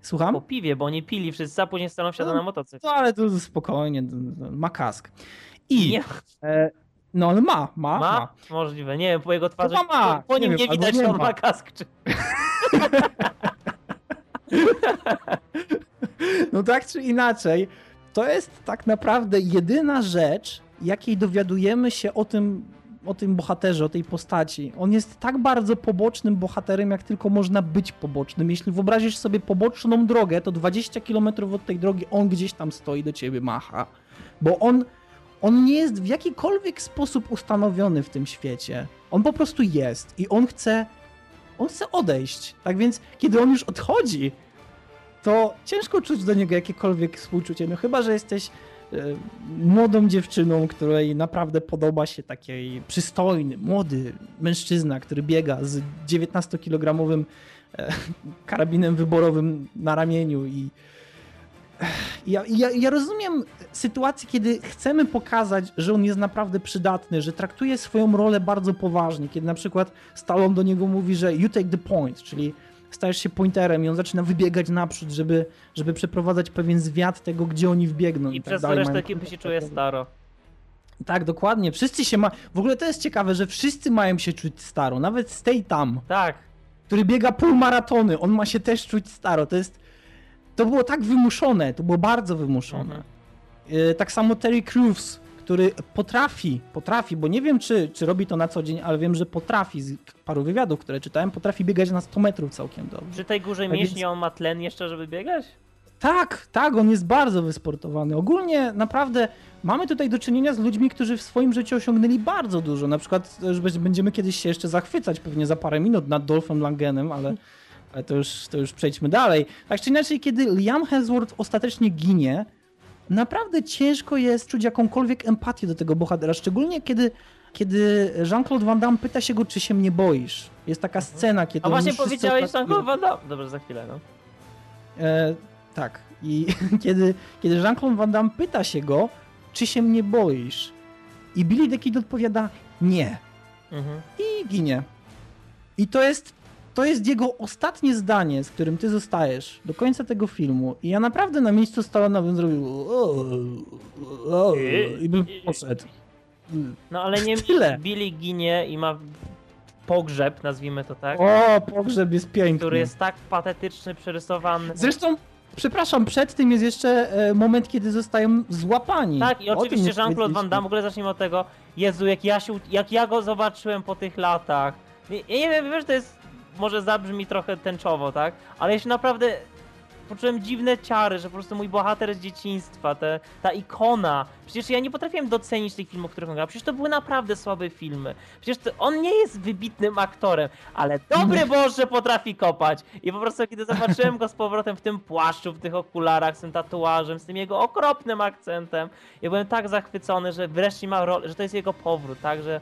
Słucham? po piwie, bo oni pili wszyscy, a później staną wsiada No, na motocykl. No ale to spokojnie, ma kask. I... Nie, E, no ale ma, ma, ma. ma? Możliwe, nie wiem, po jego twarzy, Chyba ma, po, po nie nim wiem, nie albo widać, nie czy on ma kask, czy... No tak czy inaczej, to jest tak naprawdę jedyna rzecz, jakiej dowiadujemy się o tym, o tym bohaterze, o tej postaci. On jest tak bardzo pobocznym bohaterem, jak tylko można być pobocznym. Jeśli wyobrazisz sobie poboczną drogę, to 20 km od tej drogi on gdzieś tam stoi, do ciebie macha. Bo on, on nie jest w jakikolwiek sposób ustanowiony w tym świecie. On po prostu jest i on chce, on chce odejść. Tak więc, kiedy on już odchodzi, to ciężko czuć do niego jakiekolwiek współczucie. No chyba, że jesteś młodą dziewczyną, której naprawdę podoba się taki przystojny, młody mężczyzna, który biega z 19-kilogramowym e, karabinem wyborowym na ramieniu i ja, ja, ja, rozumiem sytuację, kiedy chcemy pokazać, że on jest naprawdę przydatny, że traktuje swoją rolę bardzo poważnie, kiedy na przykład Stallone do niego mówi, że you take the point, czyli stajesz się pointerem i on zaczyna wybiegać naprzód, żeby, żeby przeprowadzać pewien zwiat tego, gdzie oni wbiegną. I, i tak przez to resztę ekipy się czuje staro. Tak, dokładnie. Wszyscy się ma. W ogóle to jest ciekawe, że wszyscy mają się czuć staro. Nawet Stay tam. Tak. Który biega półmaratony, on ma się też czuć staro. To jest. To było tak wymuszone, to było bardzo wymuszone. Mhm. Tak samo Terry Crews, który potrafi, potrafi, bo nie wiem czy, czy robi to na co dzień, ale wiem, że potrafi, z paru wywiadów, które czytałem, potrafi biegać na 100 metrów całkiem dobrze. Przy tej górze tak mięśni więc... on ma tlen jeszcze, żeby biegać? Tak, tak, on jest bardzo wysportowany. Ogólnie naprawdę mamy tutaj do czynienia z ludźmi, którzy w swoim życiu osiągnęli bardzo dużo. Na przykład że będziemy kiedyś się jeszcze zachwycać pewnie za parę minut nad Dolphem Langenem, ale, ale to, już, to już przejdźmy dalej. Tak czy inaczej, kiedy Liam Hemsworth ostatecznie ginie, naprawdę ciężko jest czuć jakąkolwiek empatię do tego bohatera, szczególnie kiedy, kiedy Jean-Claude Van Damme pyta się go, czy się mnie boisz. Jest taka mhm. scena, kiedy... A właśnie powiedziałeś Jean-Claude Van Damme. Dobrze, za chwilę, no. E, tak. I kiedy, kiedy Jean-Claude Van Damme pyta się go, czy się mnie boisz? I Billy the Kid odpowiada nie. Mhm. I ginie. I to jest to jest jego ostatnie zdanie, z którym ty zostajesz do końca tego filmu. I ja naprawdę na miejscu Stallona bym zrobił o, o, i bym poszedł. No ale nie Tyle. Billy ginie i ma pogrzeb, nazwijmy to tak. O, pogrzeb jest piękny. Który jest tak patetyczny, przerysowany. Zresztą Przepraszam, przed tym jest jeszcze e, moment, kiedy zostają złapani. Tak, i oczywiście Jean-Claude Van Damme, w ogóle zacznijmy od tego, Jezu, jak ja, się, jak ja go zobaczyłem po tych latach. Ja nie wiem, wiesz, to jest może zabrzmi trochę tęczowo, tak? Ale ja się naprawdę poczułem dziwne ciary, że po prostu mój bohater z dzieciństwa, te, ta ikona. Przecież ja nie potrafiłem docenić tych filmów, których on grał. Przecież to były naprawdę słabe filmy. Przecież to, on nie jest wybitnym aktorem, ale dobry Boże potrafi kopać. I po prostu kiedy zobaczyłem go z powrotem w tym płaszczu, w tych okularach, z tym tatuażem, z tym jego okropnym akcentem, ja byłem tak zachwycony, że wreszcie ma rolę, że to jest jego powrót, tak? Że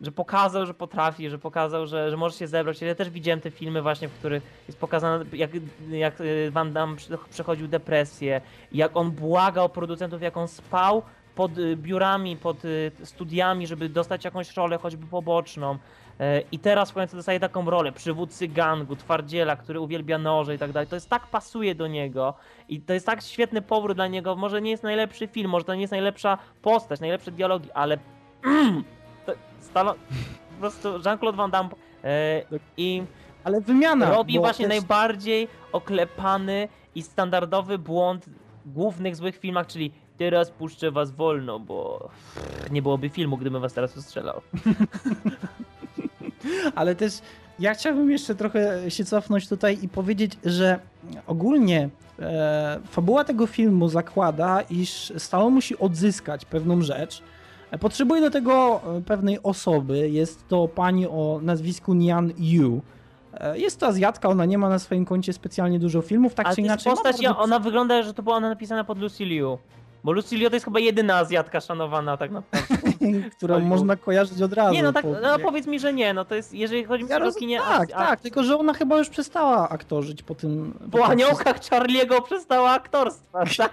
że pokazał, że potrafi, że pokazał, że, że może się zebrać. Ja też widziałem te filmy właśnie, w których jest pokazane, jak, jak y, Van Damme przechodził depresję, jak on błagał producentów, jak on spał pod y, biurami, pod y, studiami, żeby dostać jakąś rolę, choćby poboczną. E, I teraz w końcu dostaje taką rolę przywódcy gangu, twardziela, który uwielbia noże i tak dalej. To jest tak pasuje do niego i to jest tak świetny powrót dla niego. Może nie jest najlepszy film, może to nie jest najlepsza postać, najlepsze dialogi, ale Stallone, po prostu Jean-Claude Van Damme e, i ale wymiana. Robi właśnie też... najbardziej oklepany i standardowy błąd w głównych złych filmach, czyli teraz puszczę was wolno, bo nie byłoby filmu, gdybym was teraz ostrzelał. ale też ja chciałbym jeszcze trochę się cofnąć tutaj i powiedzieć, że ogólnie e, fabuła tego filmu zakłada, iż Stallone musi odzyskać pewną rzecz, Potrzebuje do tego e, pewnej osoby. Jest to pani o nazwisku Nian Yu. E, jest to Azjatka, ona nie ma na swoim koncie specjalnie dużo filmów, tak Ale czy inaczej. postać, ja, ona wygląda, że to była ona napisana pod Lucy Liu. Bo Lucy Liu to jest chyba jedyna Azjatka szanowana tak naprawdę. Którą można kojarzyć od razu. Nie, no tak, no powiedz mi, że nie, no to jest, jeżeli chodzi ja o kinie... Tak, a, tak, tylko że ona chyba już przestała aktorzyć po tym... Po, po aniołkach Charlie'ego przestała aktorstwa, tak?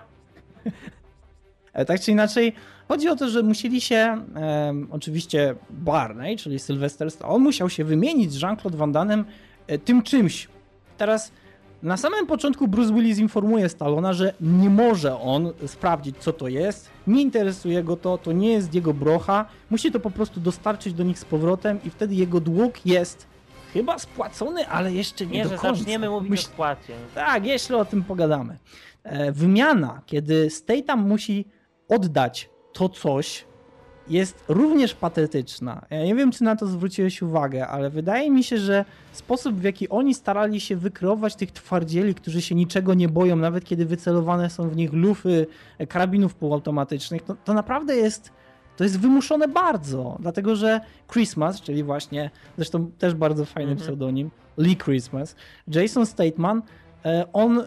E, tak czy inaczej, chodzi o to, że musieli się, um, oczywiście Barney, czyli Sylvester Stallone, musiał się wymienić z Jean-Claude Van Damme e, tym czymś. Teraz na samym początku Bruce Willis informuje Stallona, że nie może on sprawdzić, co to jest, nie interesuje go to, to nie jest jego brocha, musi to po prostu dostarczyć do nich z powrotem i wtedy jego dług jest chyba spłacony, ale jeszcze nie, nie do że końca. zaczniemy mówić o spłacie. Tak, jeszcze o tym pogadamy. E, wymiana, kiedy Statham musi oddać to coś, jest również patetyczna. Ja nie wiem, czy na to zwróciłeś uwagę, ale wydaje mi się, że sposób, w jaki oni starali się wykreować tych twardzieli, którzy się niczego nie boją, nawet kiedy wycelowane są w nich lufy karabinów półautomatycznych, to, to naprawdę jest. To jest wymuszone bardzo, dlatego że Christmas, czyli właśnie, zresztą też bardzo fajny mm -hmm. pseudonim, Lee Christmas, Jason Stateman, e, on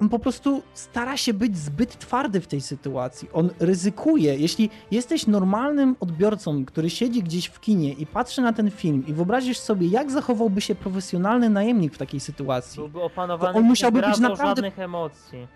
on po prostu stara się być zbyt twardy w tej sytuacji. On ryzykuje. Jeśli jesteś normalnym odbiorcą, który siedzi gdzieś w kinie i patrzy na ten film i wyobrazisz sobie, jak zachowałby się profesjonalny najemnik w takiej sytuacji, Byłby opanowany, To on musiałby być naprawdę- żadnych emocji.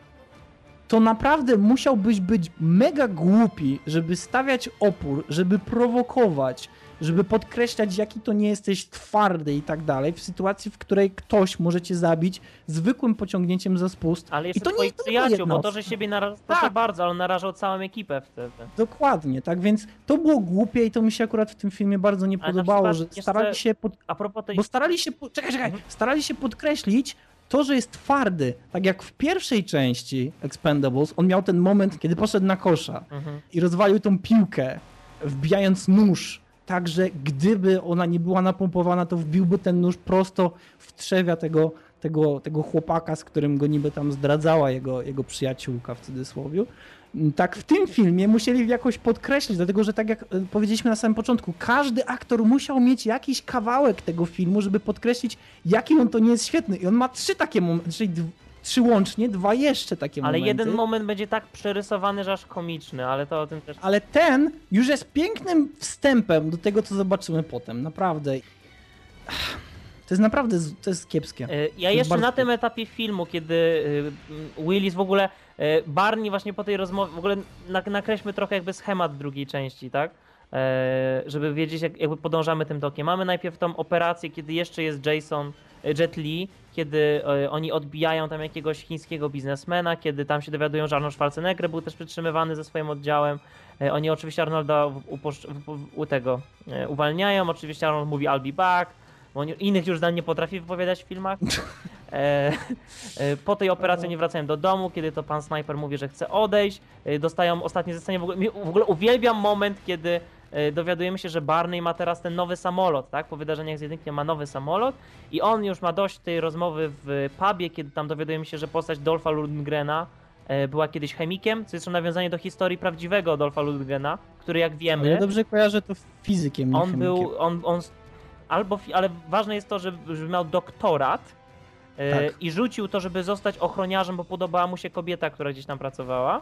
to naprawdę musiałbyś być mega głupi, żeby stawiać opór, żeby prowokować, żeby podkreślać, jaki to nie jesteś twardy i tak dalej, w sytuacji, w której ktoś może cię zabić zwykłym pociągnięciem za spust. Ale jeszcze to nie jest przyjaciół, bo to, że siebie narażał, Tak. bardzo, ale on narażał całą ekipę wtedy. Dokładnie, tak więc to było głupie i to mi się akurat w tym filmie bardzo nie Ale podobało, że jeszcze- starali się pod... A propos tej... Bo starali się, po... czekaj, czekaj, Mhm. starali się podkreślić to, że jest twardy. Tak jak w pierwszej części Expendables, on miał ten moment, kiedy poszedł na kosza Mhm. i rozwalił tą piłkę, wbijając nóż. Tak, że gdyby ona nie była napompowana, to wbiłby ten nóż prosto w trzewia tego, tego, tego chłopaka, z którym go niby tam zdradzała jego, jego przyjaciółka w cudzysłowie. Tak w tym filmie musieli jakoś podkreślić, dlatego że tak jak e, powiedzieliśmy na samym początku, każdy aktor musiał mieć jakiś kawałek tego filmu, żeby podkreślić, jaki on to nie jest świetny. I on ma trzy takie momenty, czyli trzy łącznie, dwa jeszcze takie Ale momenty. jeden moment będzie tak przerysowany, że aż komiczny, ale to o tym też... Ale ten już jest pięknym wstępem do tego, co zobaczymy potem. Naprawdę. To jest naprawdę to jest kiepskie. E, Ja jeszcze na tym etapie filmu, kiedy mm, Willis w ogóle, e, Barney właśnie po tej rozmowie, w ogóle nak- nakreślmy trochę jakby schemat drugiej części, tak? E, Żeby wiedzieć, jak, jakby podążamy tym tokiem. Mamy najpierw tą operację, kiedy jeszcze jest Jason, e, Jet Li, kiedy e, oni odbijają tam jakiegoś chińskiego biznesmena, kiedy tam się dowiadują, że Arnold Schwarzenegger był też przytrzymywany ze swoim oddziałem. Oni oczywiście Arnolda w- w- u tego uwalniają, oczywiście Arnold mówi I'll be back, bo oni, innych już zdań nie potrafi wypowiadać w filmach. E, e, po tej operacji nie wracają do domu, kiedy to pan snajper mówi, że chce odejść. E, dostają ostatnie zlecenie. W ogóle, w ogóle uwielbiam moment, kiedy dowiadujemy się, że Barney ma teraz ten nowy samolot, tak? Po wydarzeniach z jedynkiem ma nowy samolot i on już ma dość tej rozmowy w pubie, kiedy tam dowiadujemy się, że postać Dolpha Lundgrena e, była kiedyś chemikiem, co jest to nawiązanie do historii prawdziwego Dolpha Lundgrena, który jak wiemy... Ale ja dobrze kojarzę to fizykiem, nie On chemikiem. był, on, on albo, ale ważne jest to, żeby, żeby miał doktorat e, Tak. i rzucił to, żeby zostać ochroniarzem, bo podobała mu się kobieta, która gdzieś tam pracowała.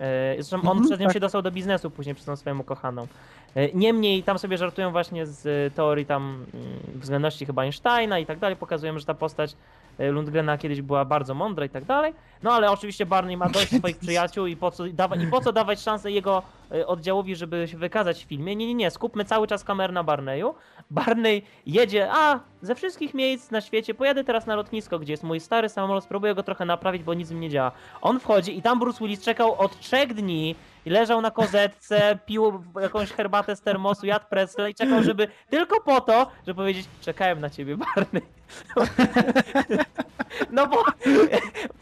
E, Zresztą on Mhm, przez nią tak. się dostał do biznesu później przez tą swoją ukochaną. E, Niemniej tam sobie żartują właśnie z e, teorii tam mm, względności chyba Einsteina i tak dalej. Pokazują, że ta postać e, Lundgrena kiedyś była bardzo mądra i tak dalej. No ale oczywiście Barney ma dość swoich przyjaciół i po co, i po co dawać szansę jego oddziałowi, żeby się wykazać w filmie. Nie, nie, nie, skupmy cały czas kamerę na Barneyu. Barney jedzie, a ze wszystkich miejsc na świecie pojadę teraz na lotnisko, gdzie jest mój stary samolot, spróbuję go trochę naprawić, bo nic mi nie działa. On wchodzi i tam Bruce Willis czekał od trzech dni i leżał na kozetce, pił jakąś herbatę z termosu, jadł Presley i czekał, żeby tylko po to, żeby powiedzieć, czekałem na ciebie, Barney. No bo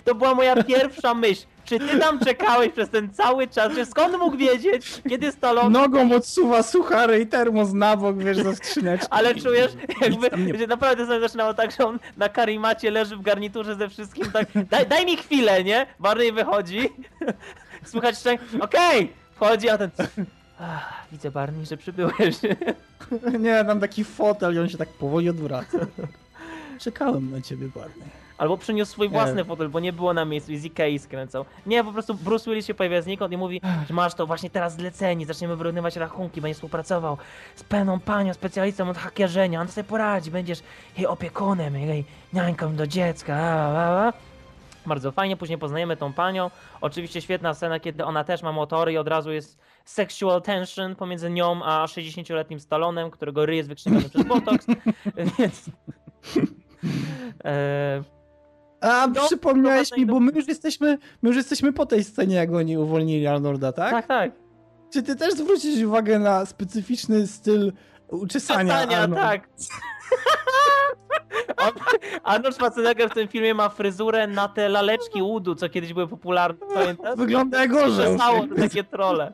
to była moja pierwsza myśl. Czy ty tam czekałeś przez ten cały czas? Czy skąd mógł wiedzieć, kiedy Stallone Nogą odsuwa suchary i termos na bok, wiesz, za skrzyneczkę. Ale czujesz, jakby, nie- że naprawdę sobie zaczynało tak, że on na karimacie leży w garniturze ze wszystkim, tak, daj, daj mi chwilę, nie? Barney wychodzi, słychać szczęk, okej, wchodzi, a ten, Ach, widzę Barney, że przybyłeś. Nie, tam taki fotel i on się tak powoli odwraca. Czekałem na ciebie, Barney. Albo przyniósł swój własny fotel, bo nie było na miejscu i z Ikei skręcał. Nie, po prostu Bruce Willis się pojawia znikąd i mówi, że masz to właśnie teraz zlecenie, zaczniemy wyrównywać rachunki, będziesz współpracował z pewną panią specjalistą od hakierzenia, on sobie poradzi, będziesz jej opiekunem, jej niańką do dziecka, a, a, a. Bardzo fajnie, później poznajemy tą panią. Oczywiście świetna scena, kiedy ona też ma motory i od razu jest sexual tension pomiędzy nią a 60-letnim Stalonem, którego ryj jest wykrzywiony przez botox, więc... E, A No, przypomniałeś mi, bo my już jesteśmy, my już jesteśmy po tej scenie, jak oni uwolnili Arnolda, tak? tak, tak. Czy ty też zwrócisz uwagę na specyficzny styl uczesania? Czesania, Arnolda? tak. On, Arnold Schwarzenegger w tym filmie ma fryzurę na te laleczki udu, co kiedyś były popularne, pamiętasz? Wygląda jak orzeł. To takie trole.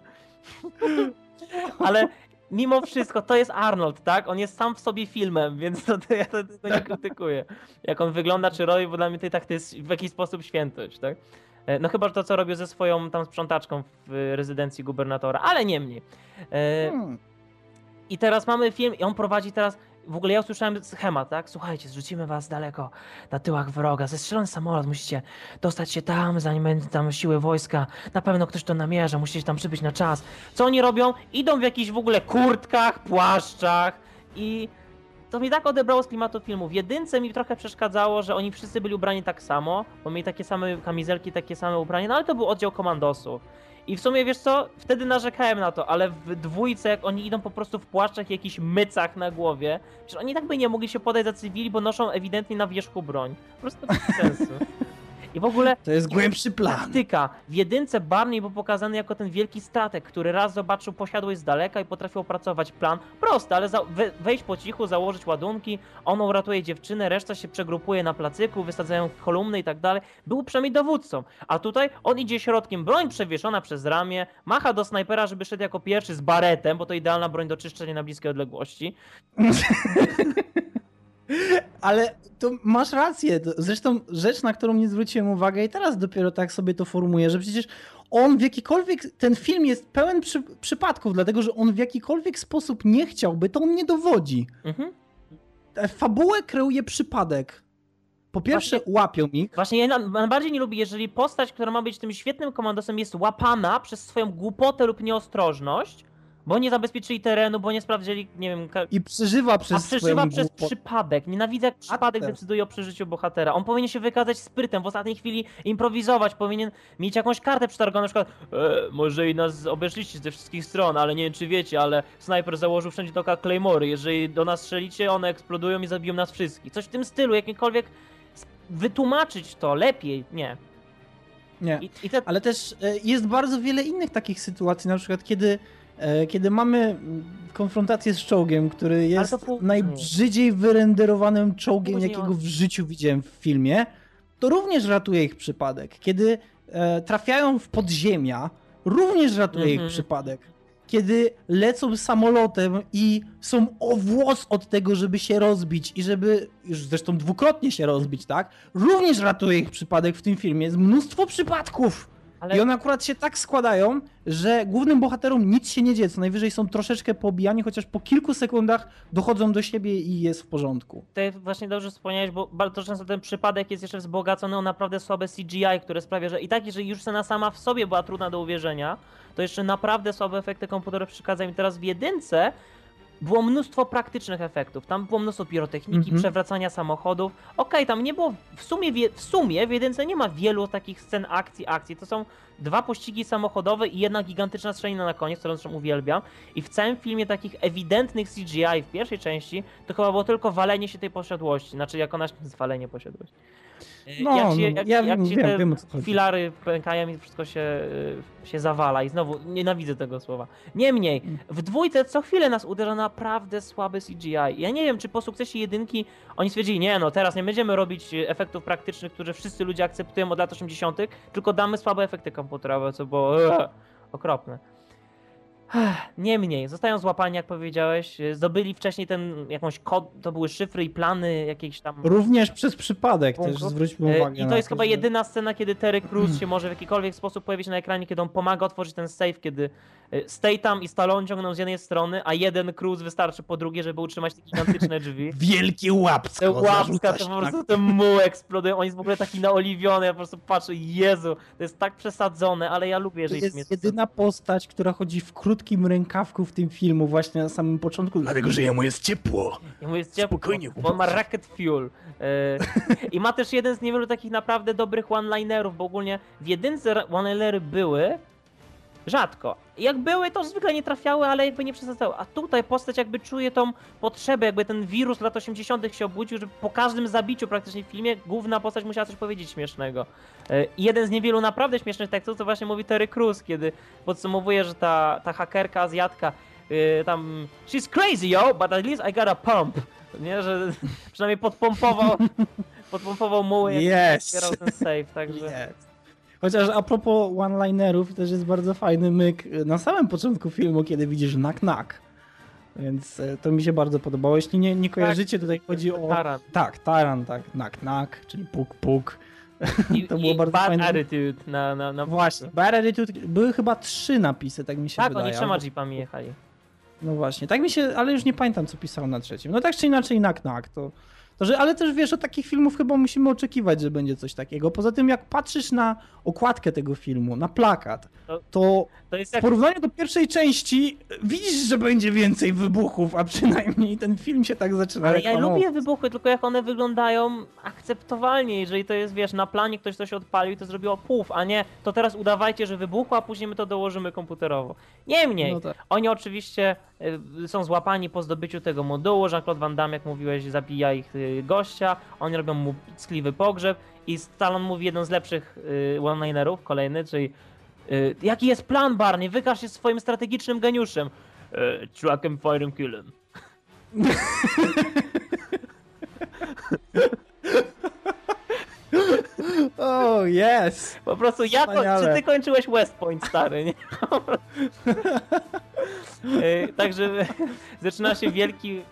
Ale mimo wszystko to jest Arnold, tak? On jest sam w sobie filmem, więc to, to ja to, tego nie krytykuję. Jak on wygląda czy robi, bo dla mnie to i tak to jest w jakiś sposób świętość, tak? E, No chyba że to, co robił ze swoją tam sprzątaczką w rezydencji gubernatora, ale niemniej. E, Hmm. i teraz mamy film i on prowadzi teraz w ogóle ja usłyszałem schemat, tak? Słuchajcie, zrzucimy was daleko na tyłach wroga, zestrzelony samolot, musicie dostać się tam, zanim będą tam siły wojska, na pewno ktoś to namierza, musicie tam przybyć na czas. Co oni robią? Idą w jakichś w ogóle kurtkach, płaszczach i to mnie tak odebrało z klimatu filmu. W jedynce mi trochę przeszkadzało, że oni wszyscy byli ubrani tak samo, bo mieli takie same kamizelki, takie same ubranie, no ale to był oddział komandosów. I w sumie wiesz co, wtedy narzekałem na to, ale w dwójce jak oni idą po prostu w płaszczach i jakichś mycach na głowie, przecież oni tak by nie mogli się podać za cywili, bo noszą ewidentnie na wierzchu broń. Po prostu bez sensu. I w ogóle To jest głębszy plan. taktyka. W jedynce Barney był pokazany jako ten wielki strateg, który raz zobaczył posiadłość z daleka i potrafił opracować plan. Prosty, ale wejść po cichu, założyć ładunki, on uratuje dziewczynę, reszta się przegrupuje na placyku, wysadzają kolumny i tak dalej. Był przynajmniej dowódcą. A tutaj on idzie środkiem, broń przewieszona przez ramię, macha do snajpera, żeby szedł jako pierwszy z baretem, bo to idealna broń do czyszczenia na bliskiej odległości. Ale to masz rację. Zresztą rzecz, na którą nie zwróciłem uwagi i teraz dopiero tak sobie to formuję, że przecież on w jakikolwiek, ten film jest pełen przy, przypadków, dlatego że on w jakikolwiek sposób nie chciałby, to on nie dowodzi. Mhm. E, Fabułę kreuje przypadek. Po pierwsze łapią ich. Właśnie ja na- najbardziej nie lubię, jeżeli postać, która ma być tym świetnym komandosem, jest łapana przez swoją głupotę lub nieostrożność, bo nie zabezpieczyli terenu, bo nie sprawdzili, nie wiem, ka- I przeżywa przez a przeżywa przez głupotę. przypadek. Nienawidzę jak przypadek też. decyduje o przeżyciu bohatera. On powinien się wykazać sprytem, w ostatniej chwili improwizować, powinien mieć jakąś kartę przetargową, na przykład e, może i nas obeszliście ze wszystkich stron, ale nie wiem czy wiecie, ale snajper założył wszędzie dookoła Claymory. Jeżeli do nas strzelicie, one eksplodują i zabiją nas wszystkich. Coś w tym stylu, jakimkolwiek wytłumaczyć to lepiej, nie. Nie. I, i te, Ale też e, jest bardzo wiele innych takich sytuacji, na przykład kiedy, kiedy mamy mm, konfrontację z czołgiem, który jest najbrzydziej wyrenderowanym czołgiem, jakiego w życiu widziałem w filmie, to również ratuje ich przypadek. Kiedy e, trafiają w podziemia, również ratuje Mhm. ich przypadek. Kiedy lecą samolotem i są o włos od tego, żeby się rozbić i żeby, już zresztą dwukrotnie się rozbić, tak? Również ratuje ich przypadek w tym filmie. Jest mnóstwo przypadków. Ale I one akurat się tak składają, że głównym bohaterom nic się nie dzieje. Co najwyżej są troszeczkę pobijani, chociaż po kilku sekundach dochodzą do siebie i jest w porządku. Tutaj właśnie dobrze wspomniałeś, bo bardzo często ten przypadek jest jeszcze wzbogacony o naprawdę słabe CGI, które sprawia, że i tak, jeżeli już scena sama w sobie była trudna do uwierzenia, to jeszcze naprawdę słabe efekty komputerowe przeszkadzają. I teraz w jedynce było mnóstwo praktycznych efektów. Tam było mnóstwo pirotechniki, Mhm. przewracania samochodów. Okej, tam nie było, w sumie, w sumie w jedynce nie ma wielu takich scen akcji, akcji. To są dwa pościgi samochodowe i jedna gigantyczna strzelina na koniec, którą zresztą uwielbiam. I w całym filmie takich ewidentnych CGI w pierwszej części to chyba było tylko walenie się tej posiadłości. Znaczy, jako nasz zwalenie posiadłości. No, jak się, no, jak, ja jak wiem, się te wiem, filary pękają i wszystko się, y, się zawala. I znowu nienawidzę tego słowa. Niemniej, w dwójce co chwilę nas uderza naprawdę słabe CGI. Ja nie wiem, czy po sukcesie jedynki oni stwierdzili, nie no, teraz nie będziemy robić y, efektów praktycznych, które wszyscy ludzie akceptują od lat 80., tylko damy słabe efekty komputerowe, co było e, okropne. Niemniej, zostają złapani, jak powiedziałeś, zdobyli wcześniej ten jakąś kod, to były szyfry i plany jakieś tam... Również przez przypadek też Punktów. zwróćmy E, uwagę I to jest chyba że- jedyna scena, kiedy Terry Crews się może w jakikolwiek sposób pojawić na ekranie, kiedy on pomaga otworzyć ten safe, kiedy e, Statham i Stallone ciągną z jednej strony, a jeden Crews wystarczy po drugie, żeby utrzymać te gigantyczne drzwi. Wielkie łapsko. Te zarzuca to po prostu ten muł eksploduje, on jest w ogóle taki naoliwiony, ja po prostu patrzę, Jezu, to jest tak przesadzone, ale ja lubię, To jeżeli film jest jedyna postać, która chodzi w krótkim rękawku w tym filmu właśnie na samym początku, dlatego że jemu jest ciepło. Mówię, jest ciepło, Spokojnie, bo on ma rocket fuel. E, I ma też jeden z niewielu takich naprawdę dobrych one-linerów, bo ogólnie w jedynce one-linery były rzadko. Jak były, to zwykle nie trafiały, ale jakby nie przesadzały. A tutaj postać jakby czuje tą potrzebę, jakby ten wirus lat 80. się obudził, że po każdym zabiciu praktycznie w filmie główna postać musiała coś powiedzieć śmiesznego. E, I jeden z niewielu naprawdę śmiesznych tekstów to właśnie mówi Terry Crews, kiedy podsumowuje, że ta, ta hakerka Azjatka y, tam she's crazy yo, but at least I got a pump. Nie, że przynajmniej podpompował podpompował muły jak Yes. otwierał ten save, także Jest. Chociaż a propos one-linerów, też jest bardzo fajny myk na samym początku filmu, kiedy widzisz knock-knock. Więc e, to mi się bardzo podobało. Jeśli nie, nie kojarzycie, tutaj chodzi o... Taran. Tak, taran, tak, knock-knock, czyli puk-puk. I, To było i bardzo bad fajne. attitude na, na, na Właśnie, Bad Attitude, były chyba trzy napisy, tak mi się Tak, wydaje. oni trzema jeepami jechali. No właśnie, tak mi się, ale już nie pamiętam, co pisał na trzecim. No tak czy inaczej, nak, nak, to, to że, ale też wiesz, od takich filmów chyba musimy oczekiwać, że będzie coś takiego. Poza tym, jak patrzysz na okładkę tego filmu, na plakat, To- to To jest w jak porównaniu do pierwszej części widzisz, że będzie więcej wybuchów, a przynajmniej ten film się tak zaczyna Ale ja lubię wybuchy, tylko jak one wyglądają akceptowalnie. Jeżeli to jest, wiesz, na planie ktoś coś odpalił i to zrobiło puf, a nie to teraz udawajcie, że wybuchło, a później my to dołożymy komputerowo. Niemniej, No tak. oni oczywiście y, są złapani po zdobyciu tego modułu. Jean-Claude Van Damme, jak mówiłeś, zabija ich y, gościa. Oni robią mu ckliwy pogrzeb i Stallone mówi jeden z lepszych y, one-linerów, kolejny, czyli y, jaki jest plan, Barney? Wykaż się swoim strategicznym geniuszem. Y, Track and fire and kill him. Oh, yes! Po prostu ja, Wspaniale. czy ty kończyłeś West Point, stary, nie? E, Także zaczyna się wielki,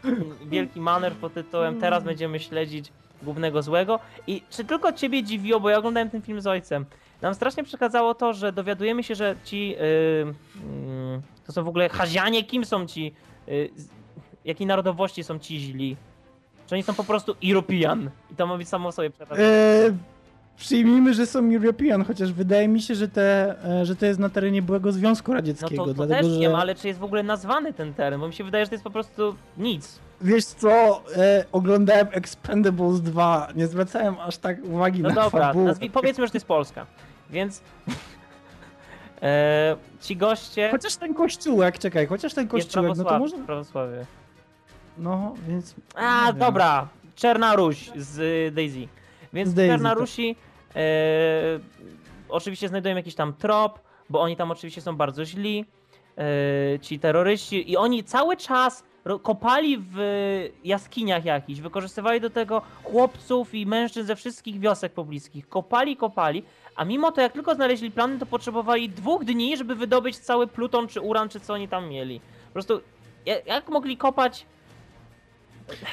wielki manewr pod tytułem Teraz będziemy śledzić głównego złego. I czy tylko ciebie dziwiło, bo ja oglądałem ten film z ojcem, nam strasznie przeszkadzało to, że dowiadujemy się, że ci, yy, yy, to są w ogóle Hazianie, kim są ci, yy, jakiej narodowości są ci źli? Czy oni są po prostu European? I to ma być samo sobie przerażające. E, przyjmijmy, że są European, chociaż wydaje mi się, że, te, e, że to jest na terenie byłego Związku No Radzieckiego. to, to dlatego, też że... wiem, ale czy jest w ogóle nazwany ten teren? Bo mi się wydaje, że to jest po prostu nic. Wiesz co, e, oglądałem Expendables 2, nie zwracałem aż tak uwagi No na dobra, fabułę. nazwij, powiedzmy, że to jest Polska. Więc e, ci goście Chociaż ten kościółek, czekaj, chociaż ten kościółek, no to może... prawosławie. No, więc... A, dobra, Czerna Ruś z y, Daisy. Więc Daisy, Czerna tak. Rusi e, oczywiście znajdują jakiś tam trop, bo oni tam oczywiście są bardzo źli, e, ci terroryści i oni cały czas kopali w jaskiniach jakichś, wykorzystywali do tego chłopców i mężczyzn ze wszystkich wiosek pobliskich. Kopali, kopali, a mimo to jak tylko znaleźli plany, to potrzebowali dwóch dni, żeby wydobyć cały pluton czy uran, czy co oni tam mieli. Po prostu jak mogli kopać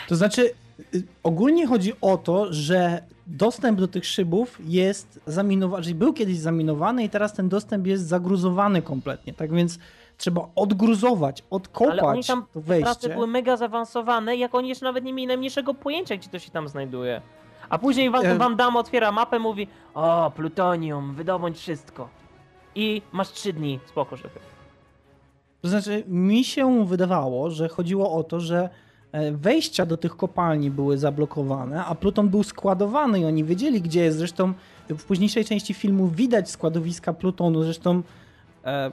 To znaczy, y, ogólnie chodzi o to, że dostęp do tych szybów jest zaminowany, czyli był kiedyś zaminowany i teraz ten dostęp jest zagruzowany kompletnie, tak więc trzeba odgruzować, odkopać Ale oni tam to prace wejście. były mega zaawansowane, jak oni jeszcze nawet nie mieli najmniejszego pojęcia, gdzie to się tam znajduje. A później Van, E- Van Damme otwiera mapę, mówi o, plutonium, wydobądź wszystko. I masz trzy dni, spoko, żeby. To znaczy, mi się wydawało, że chodziło o to, że wejścia do tych kopalni były zablokowane, a Pluton był składowany i oni wiedzieli, gdzie jest. Zresztą w późniejszej części filmu widać składowiska Plutonu, zresztą e,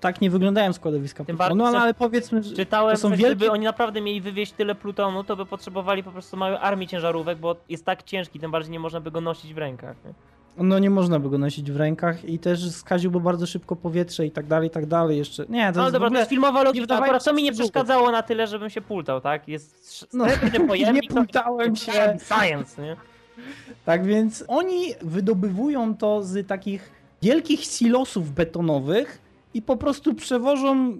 tak nie wyglądają składowiska Tym Plutonu, no, ale powiedzmy, że Czytałem, to są wielkie... gdyby oni naprawdę mieli wywieźć tyle plutonu, to by potrzebowali po prostu małej armii ciężarówek, bo jest tak ciężki, tym bardziej nie można by go nosić w rękach. Nie? No nie można by go nosić w rękach i też skaziłby bardzo szybko powietrze i tak dalej, i tak dalej jeszcze. Nie, to No dobra, w ogóle... to jest filmowa logika, akurat to mi nie przeszkadzało na tyle, żebym się pultał, tak? Jest No, strefny nie pojemnik, to- pultałem się. Science, nie? Tak więc oni wydobywują to z takich wielkich silosów betonowych i po prostu przewożą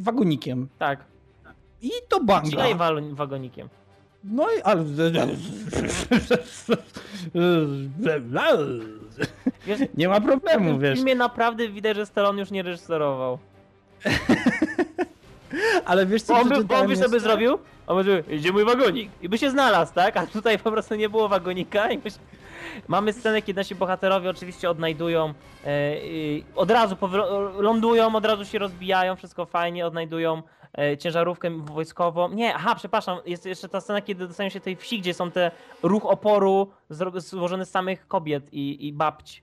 wagonikiem. Tak. I to banga. Wal- wagonikiem. No i ale... Wiesz, Nie ma w problemu, wiesz. filmie naprawdę widać, że Stallone już nie reżyserował. Ale wiesz co On by, on przeczytałem by sobie zrobił, a może idzie mój wagonik i by się znalazł, tak? A tutaj po prostu nie było wagonika i byś... Mamy scenę, kiedy nasi bohaterowie oczywiście odnajdują, i od razu lądują, od razu się rozbijają, wszystko fajnie, odnajdują ciężarówkę wojskową. Nie, aha, przepraszam, jest jeszcze ta scena, kiedy dostają się tej wsi, gdzie są te ruch oporu złożony z samych kobiet i, i babć.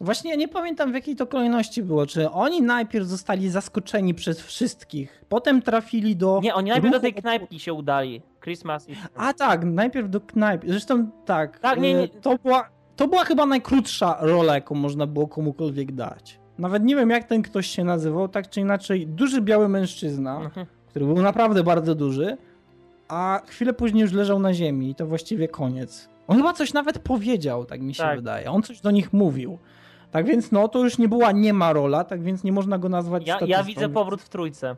Właśnie ja nie pamiętam w jakiej to kolejności było. Czy oni najpierw zostali zaskoczeni przez wszystkich, potem trafili do. Nie, oni najpierw do tej knajpki się udali. Christmas i... A tak, najpierw do knajpy. Zresztą tak. Tak, nie, nie. e, To, była, to była chyba najkrótsza rola, jaką można było komukolwiek dać. Nawet nie wiem, jak ten ktoś się nazywał, tak czy inaczej, duży biały mężczyzna, Mhm. który był naprawdę bardzo duży, a chwilę później już leżał na ziemi i to właściwie koniec. On chyba coś nawet powiedział, tak mi się Tak. wydaje. On coś do nich mówił. Tak więc no, to już nie była niema rola, tak więc nie można go nazwać Ja, ja widzę powrót w trójce.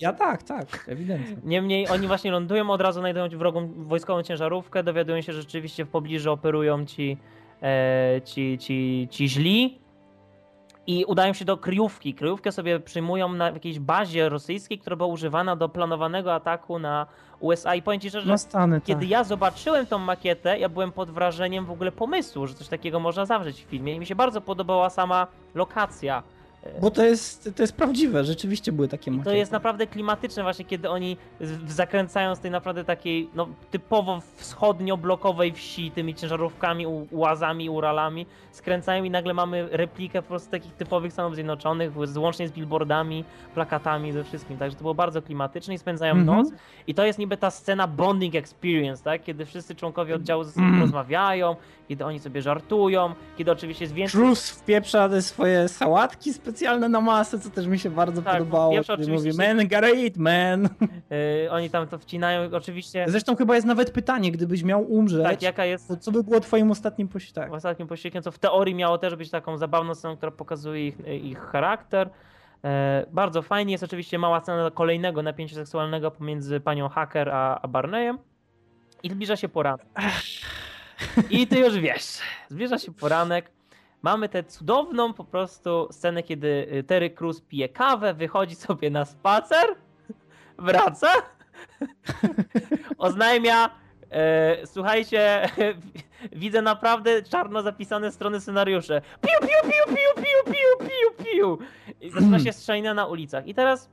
Ja tak, tak, ewidentnie. Niemniej oni właśnie lądują, od razu znajdują wrogą wojskową ciężarówkę, dowiadują się, że rzeczywiście w pobliżu operują ci, e, ci, ci, ci źli i udają się do kryjówki. Kryjówkę sobie przyjmują na jakiejś bazie rosyjskiej, która była używana do planowanego ataku na USA. I powiem ci szczerze, Stany, kiedy tak. ja zobaczyłem tą makietę, ja byłem pod wrażeniem w ogóle pomysłu, że coś takiego można zawrzeć w filmie. I mi się bardzo podobała sama lokacja. Bo to jest, to jest prawdziwe, rzeczywiście były takie I to makiety. jest naprawdę klimatyczne właśnie, kiedy oni zakręcają z tej naprawdę takiej no, typowo wschodnio-blokowej wsi tymi ciężarówkami, ułazami, uralami, skręcają i nagle mamy replikę po prostu takich typowych Stanów Zjednoczonych, łącznie z billboardami, plakatami, ze wszystkim. Także to było bardzo klimatyczne i spędzają Mhm. noc. I to jest niby ta scena bonding experience, tak? Kiedy wszyscy członkowie oddziału ze sobą Mm. rozmawiają, kiedy oni sobie żartują, kiedy oczywiście jest więcej Cruz wpieprza swoje sałatki specjalne na masę, co też mi się bardzo Tak, podobało. wpieprza Kiedy mówi, oczywiście- man, gotta eat, man. Yy, oni tam to wcinają, oczywiście. Zresztą chyba jest nawet pytanie, gdybyś miał umrzeć, Tak, jaka jest to co by było twoim ostatnim posiłkiem? Tak. ostatnim posiłkiem, co w teorii miało też być taką zabawną sceną, która pokazuje ich, ich charakter. E, bardzo fajnie jest oczywiście mała scena kolejnego napięcia seksualnego pomiędzy panią Hacker a, a Barneyem. I zbliża się poranek. I ty już wiesz, zbliża się poranek. Mamy tę cudowną po prostu scenę, kiedy y, Terry Crews pije kawę, wychodzi sobie na spacer, wraca, oznajmia, e, słuchajcie, widzę naprawdę czarno zapisane strony scenariusze. Piu, piu, piu, piu, piu, piu, piu, piu. I zaczyna się strzelina na ulicach. I teraz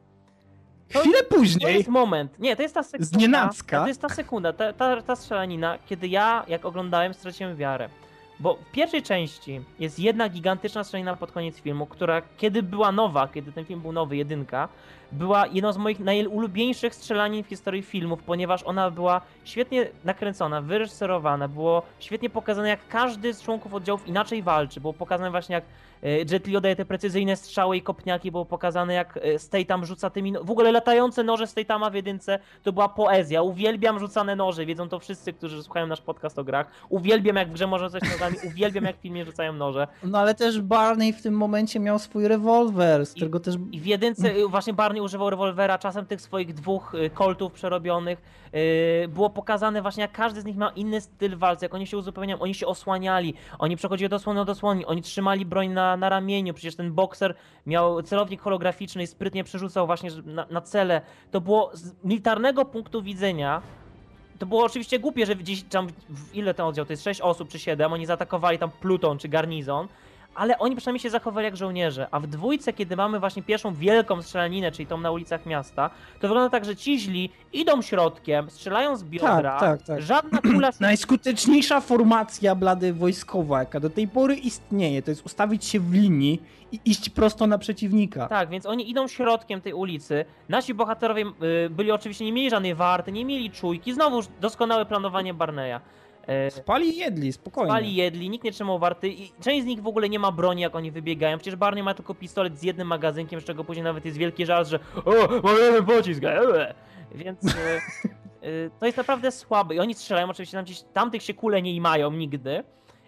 To- Chwilę to później, jest moment. Nie, to jest ta sekunda. Znienacka. To jest ta sekunda, ta, ta, ta strzelanina, kiedy ja, jak oglądałem, straciłem wiarę. Bo w pierwszej części jest jedna gigantyczna strzelanina pod koniec filmu, która kiedy była nowa, kiedy ten film był nowy, jedynka, była jedną z moich najulubieńszych strzelanin w historii filmów, ponieważ ona była świetnie nakręcona, wyreżyserowana, było świetnie pokazane, jak każdy z członków oddziałów inaczej walczy. Było pokazane właśnie, jak e, Jet Li oddaje te precyzyjne strzały i kopniaki, było pokazane, jak e, Statham rzuca tymi... no- W ogóle latające noże Statama w jedynce to była poezja. Uwielbiam rzucane noże, wiedzą to wszyscy, którzy słuchają nasz podcast o grach. Uwielbiam, jak w grze można rzucać nogami, uwielbiam, jak w filmie rzucają noże. no ale też Barney w tym momencie miał swój rewolwer, z I- którego też... I w jedynce y, właśnie Barney używał rewolwera, czasem tych swoich dwóch y, koltów przerobionych. Y, Było pokazane właśnie, jak każdy z nich ma inny styl walki, jak oni się uzupełniają, oni się osłaniali, oni przechodzili od osłony do osłony, oni trzymali broń na, na ramieniu, przecież ten bokser miał celownik holograficzny i sprytnie przerzucał właśnie na, na cele. To było z militarnego punktu widzenia, to było oczywiście głupie, że gdzieś tam, ile ten oddział, to jest 6 osób czy 7, oni zaatakowali tam pluton czy garnizon, ale oni przynajmniej się zachowali jak żołnierze. A w dwójce, kiedy mamy właśnie pierwszą wielką strzelaninę, czyli tą na ulicach miasta, to wygląda tak, że ci źli idą środkiem, strzelają z biodra, Tak, tak, tak. żadna kula Najskuteczniejsza formacja blady wojskowa, jaka do tej pory istnieje, to jest ustawić się w linii i iść prosto na przeciwnika. Tak, więc oni idą środkiem tej ulicy. Nasi bohaterowie y, byli oczywiście, nie mieli żadnej warty, nie mieli czujki. Znowuż doskonałe planowanie Barneya. E, Spali i jedli, spokojnie. Spali, jedli, nikt nie trzymał warty i część z nich w ogóle nie ma broni, jak oni wybiegają. Przecież Barney ma tylko pistolet z jednym magazynkiem, z czego później nawet jest wielki żal, że o, mam jeden pocisk, eee. Więc e, to jest naprawdę słabe. I oni strzelają, oczywiście tam gdzieś, tamtych się kule nie mają nigdy.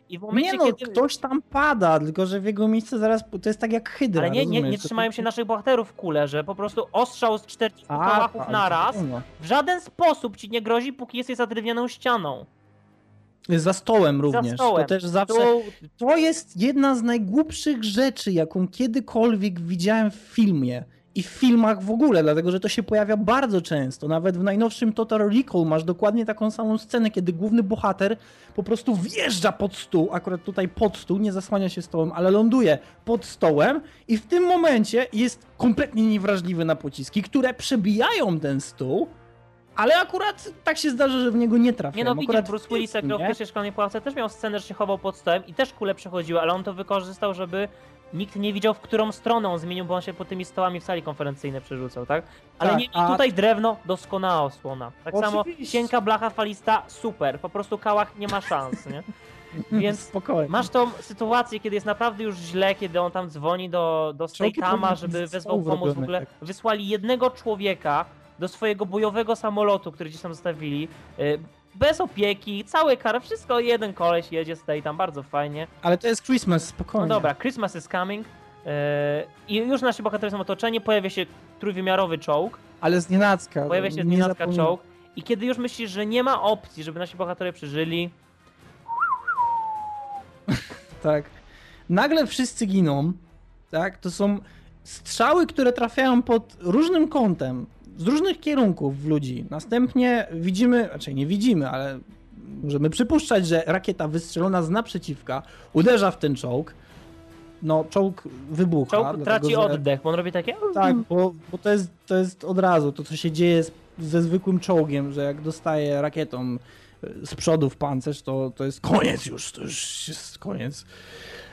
I w momencie, Nie no, kiedy... ktoś tam pada, tylko że w jego miejsce zaraz, to jest tak jak hydra, Ale nie, nie, nie trzymają się naszych bohaterów w kule, że po prostu ostrzał z 40 A, kałachów tak, na raz wiadomo. w żaden sposób ci nie grozi, póki jesteś za drewnianą ścianą. Za stołem również. stołem. To też zawsze. To, To jest jedna z najgłupszych rzeczy, jaką kiedykolwiek widziałem w filmie. I w filmach w ogóle, dlatego że to się pojawia bardzo często. Nawet w najnowszym Total Recall masz dokładnie taką samą scenę, kiedy główny bohater po prostu wjeżdża pod stół, akurat tutaj pod stół, nie zasłania się stołem, ale ląduje pod stołem i w tym momencie jest kompletnie niewrażliwy na pociski, które przebijają ten stół, ale akurat tak się zdarza, że w niego nie trafiają. Nie no, widzisz, Akurat Bruce Willis, jak w pierwszej szklanej pułapce, też miał scenę, że się chował pod stołem i też kule przechodziły, ale on to wykorzystał, żeby nikt nie widział, w którą stronę on zmienił, bo on się pod tymi stołami w sali konferencyjnej przerzucał, tak? Ale Tak, nie, a- tutaj drewno, doskonała osłona. Tak samo Oczywiście. cienka blacha falista, super, po prostu kałach nie ma szans, nie? Więc Spokojnie. Masz tą sytuację, kiedy jest naprawdę już źle, kiedy on tam dzwoni do, do powinny żeby wezwał pomoc w ogóle. tak. Wysłali jednego człowieka do swojego bojowego samolotu, który gdzieś tam zostawili. y, Bez opieki, cały kar, wszystko jeden koleś jedzie Statham, bardzo fajnie. Ale to jest Christmas, spokojnie. No dobra, Christmas is coming. y, I już nasi bohaterowie są otoczeni, pojawia się trójwymiarowy czołg, Ale z nienacka. pojawia się nie nienacka zapomnij. czołg. I kiedy już myślisz, że nie ma opcji, żeby nasi bohaterowie przeżyli, Tak. Nagle wszyscy giną. Tak? To są strzały, które trafiają pod różnym kątem, z różnych kierunków w ludzi. Następnie widzimy, raczej nie widzimy, ale możemy przypuszczać, że rakieta wystrzelona z naprzeciwka uderza w ten czołg. No, czołg wybucha. Czołg traci że- oddech, bo on robi takie... Tak, bo, bo to, jest, to jest od razu to, co się dzieje z, ze zwykłym czołgiem, że jak dostaje rakietą e, z przodu w pancerz, to, to jest koniec już, to już jest koniec.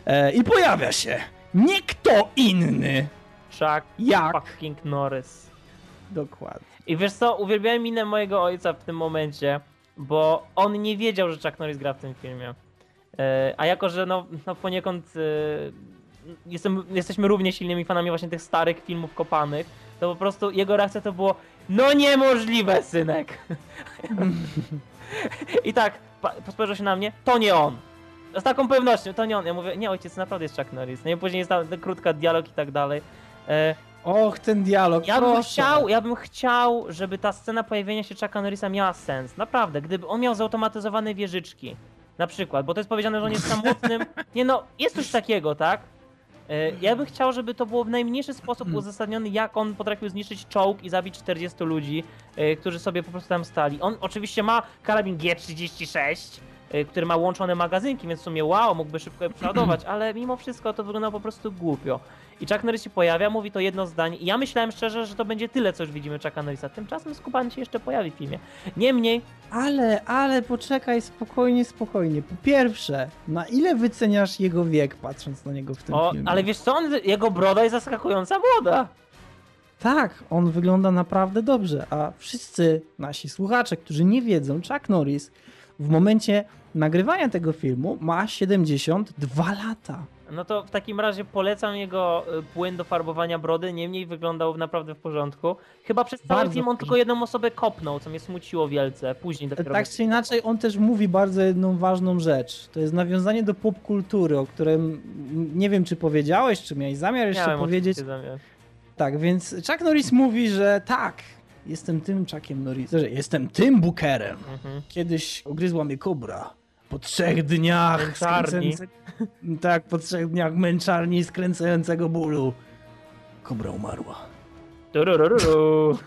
E, I pojawia się nie kto inny, Chuck jak fucking Norris. Dokładnie. I wiesz co, uwielbiałem minę mojego ojca w tym momencie, bo on nie wiedział, że Chuck Norris gra w tym filmie. E, a jako, że no, no poniekąd e, jestem, jesteśmy równie silnymi fanami właśnie tych starych filmów kopanych, to po prostu jego reakcja to było no niemożliwe, synek. I tak, spojrzał się na mnie, to nie on. Z taką pewnością, to nie on. Ja mówię, nie ojciec, naprawdę jest Chuck Norris. No i później jest tam krótka dialog i tak dalej. Och, ten dialog, ja bym proszę. chciał, ja bym chciał, żeby ta scena pojawienia się Chucka Norrisa miała sens. Naprawdę, gdyby on miał zautomatyzowane wieżyczki. Na przykład, bo to jest powiedziane, że on jest samotnym. Nie no, jest coś takiego, tak? E, Ja bym chciał, żeby to było w najmniejszy sposób uzasadnione, jak on potrafił zniszczyć czołg i zabić 40 ludzi, e, którzy sobie po prostu tam stali. On oczywiście ma karabin G36, e, który ma łączone magazynki, więc w sumie wow, mógłby szybko je przeładować, ale mimo wszystko to wygląda po prostu głupio. I Chuck Norris się pojawia, mówi to jedno zdanie i ja myślałem szczerze, że to będzie tyle, co już widzimy Chucka Norrisa. Tymczasem Skuban się jeszcze pojawi w filmie. Niemniej, Ale, ale poczekaj, spokojnie, spokojnie. Po pierwsze, na ile wyceniasz jego wiek, patrząc na niego w tym o, filmie? ale wiesz co, on, jego broda jest zaskakująca młoda. Tak, on wygląda naprawdę dobrze, a wszyscy nasi słuchacze, którzy nie wiedzą, Chuck Norris w momencie nagrywania tego filmu ma 72 lata. No to w takim razie polecam jego y, płyn do farbowania brody, niemniej wyglądał naprawdę w porządku. Chyba przez cały Bardzo film on tylko jedną osobę kopnął, co mnie smuciło wielce. Później dopiero... Tak czy inaczej, on też mówi bardzo jedną ważną rzecz. To jest nawiązanie do popkultury, o którym nie wiem, czy powiedziałeś, czy miałeś zamiar jeszcze Miałem powiedzieć. zamiar. Tak, więc Chuck Norris mówi, że tak, jestem tym Chuckiem Norrisem, że jestem tym Bookerem. Mhm. Kiedyś ugryzła mnie kobra. Po trzech dniach Męczarni. Tak, po trzech dniach męczarni skręcającego bólu. Kobra umarła. Turururu.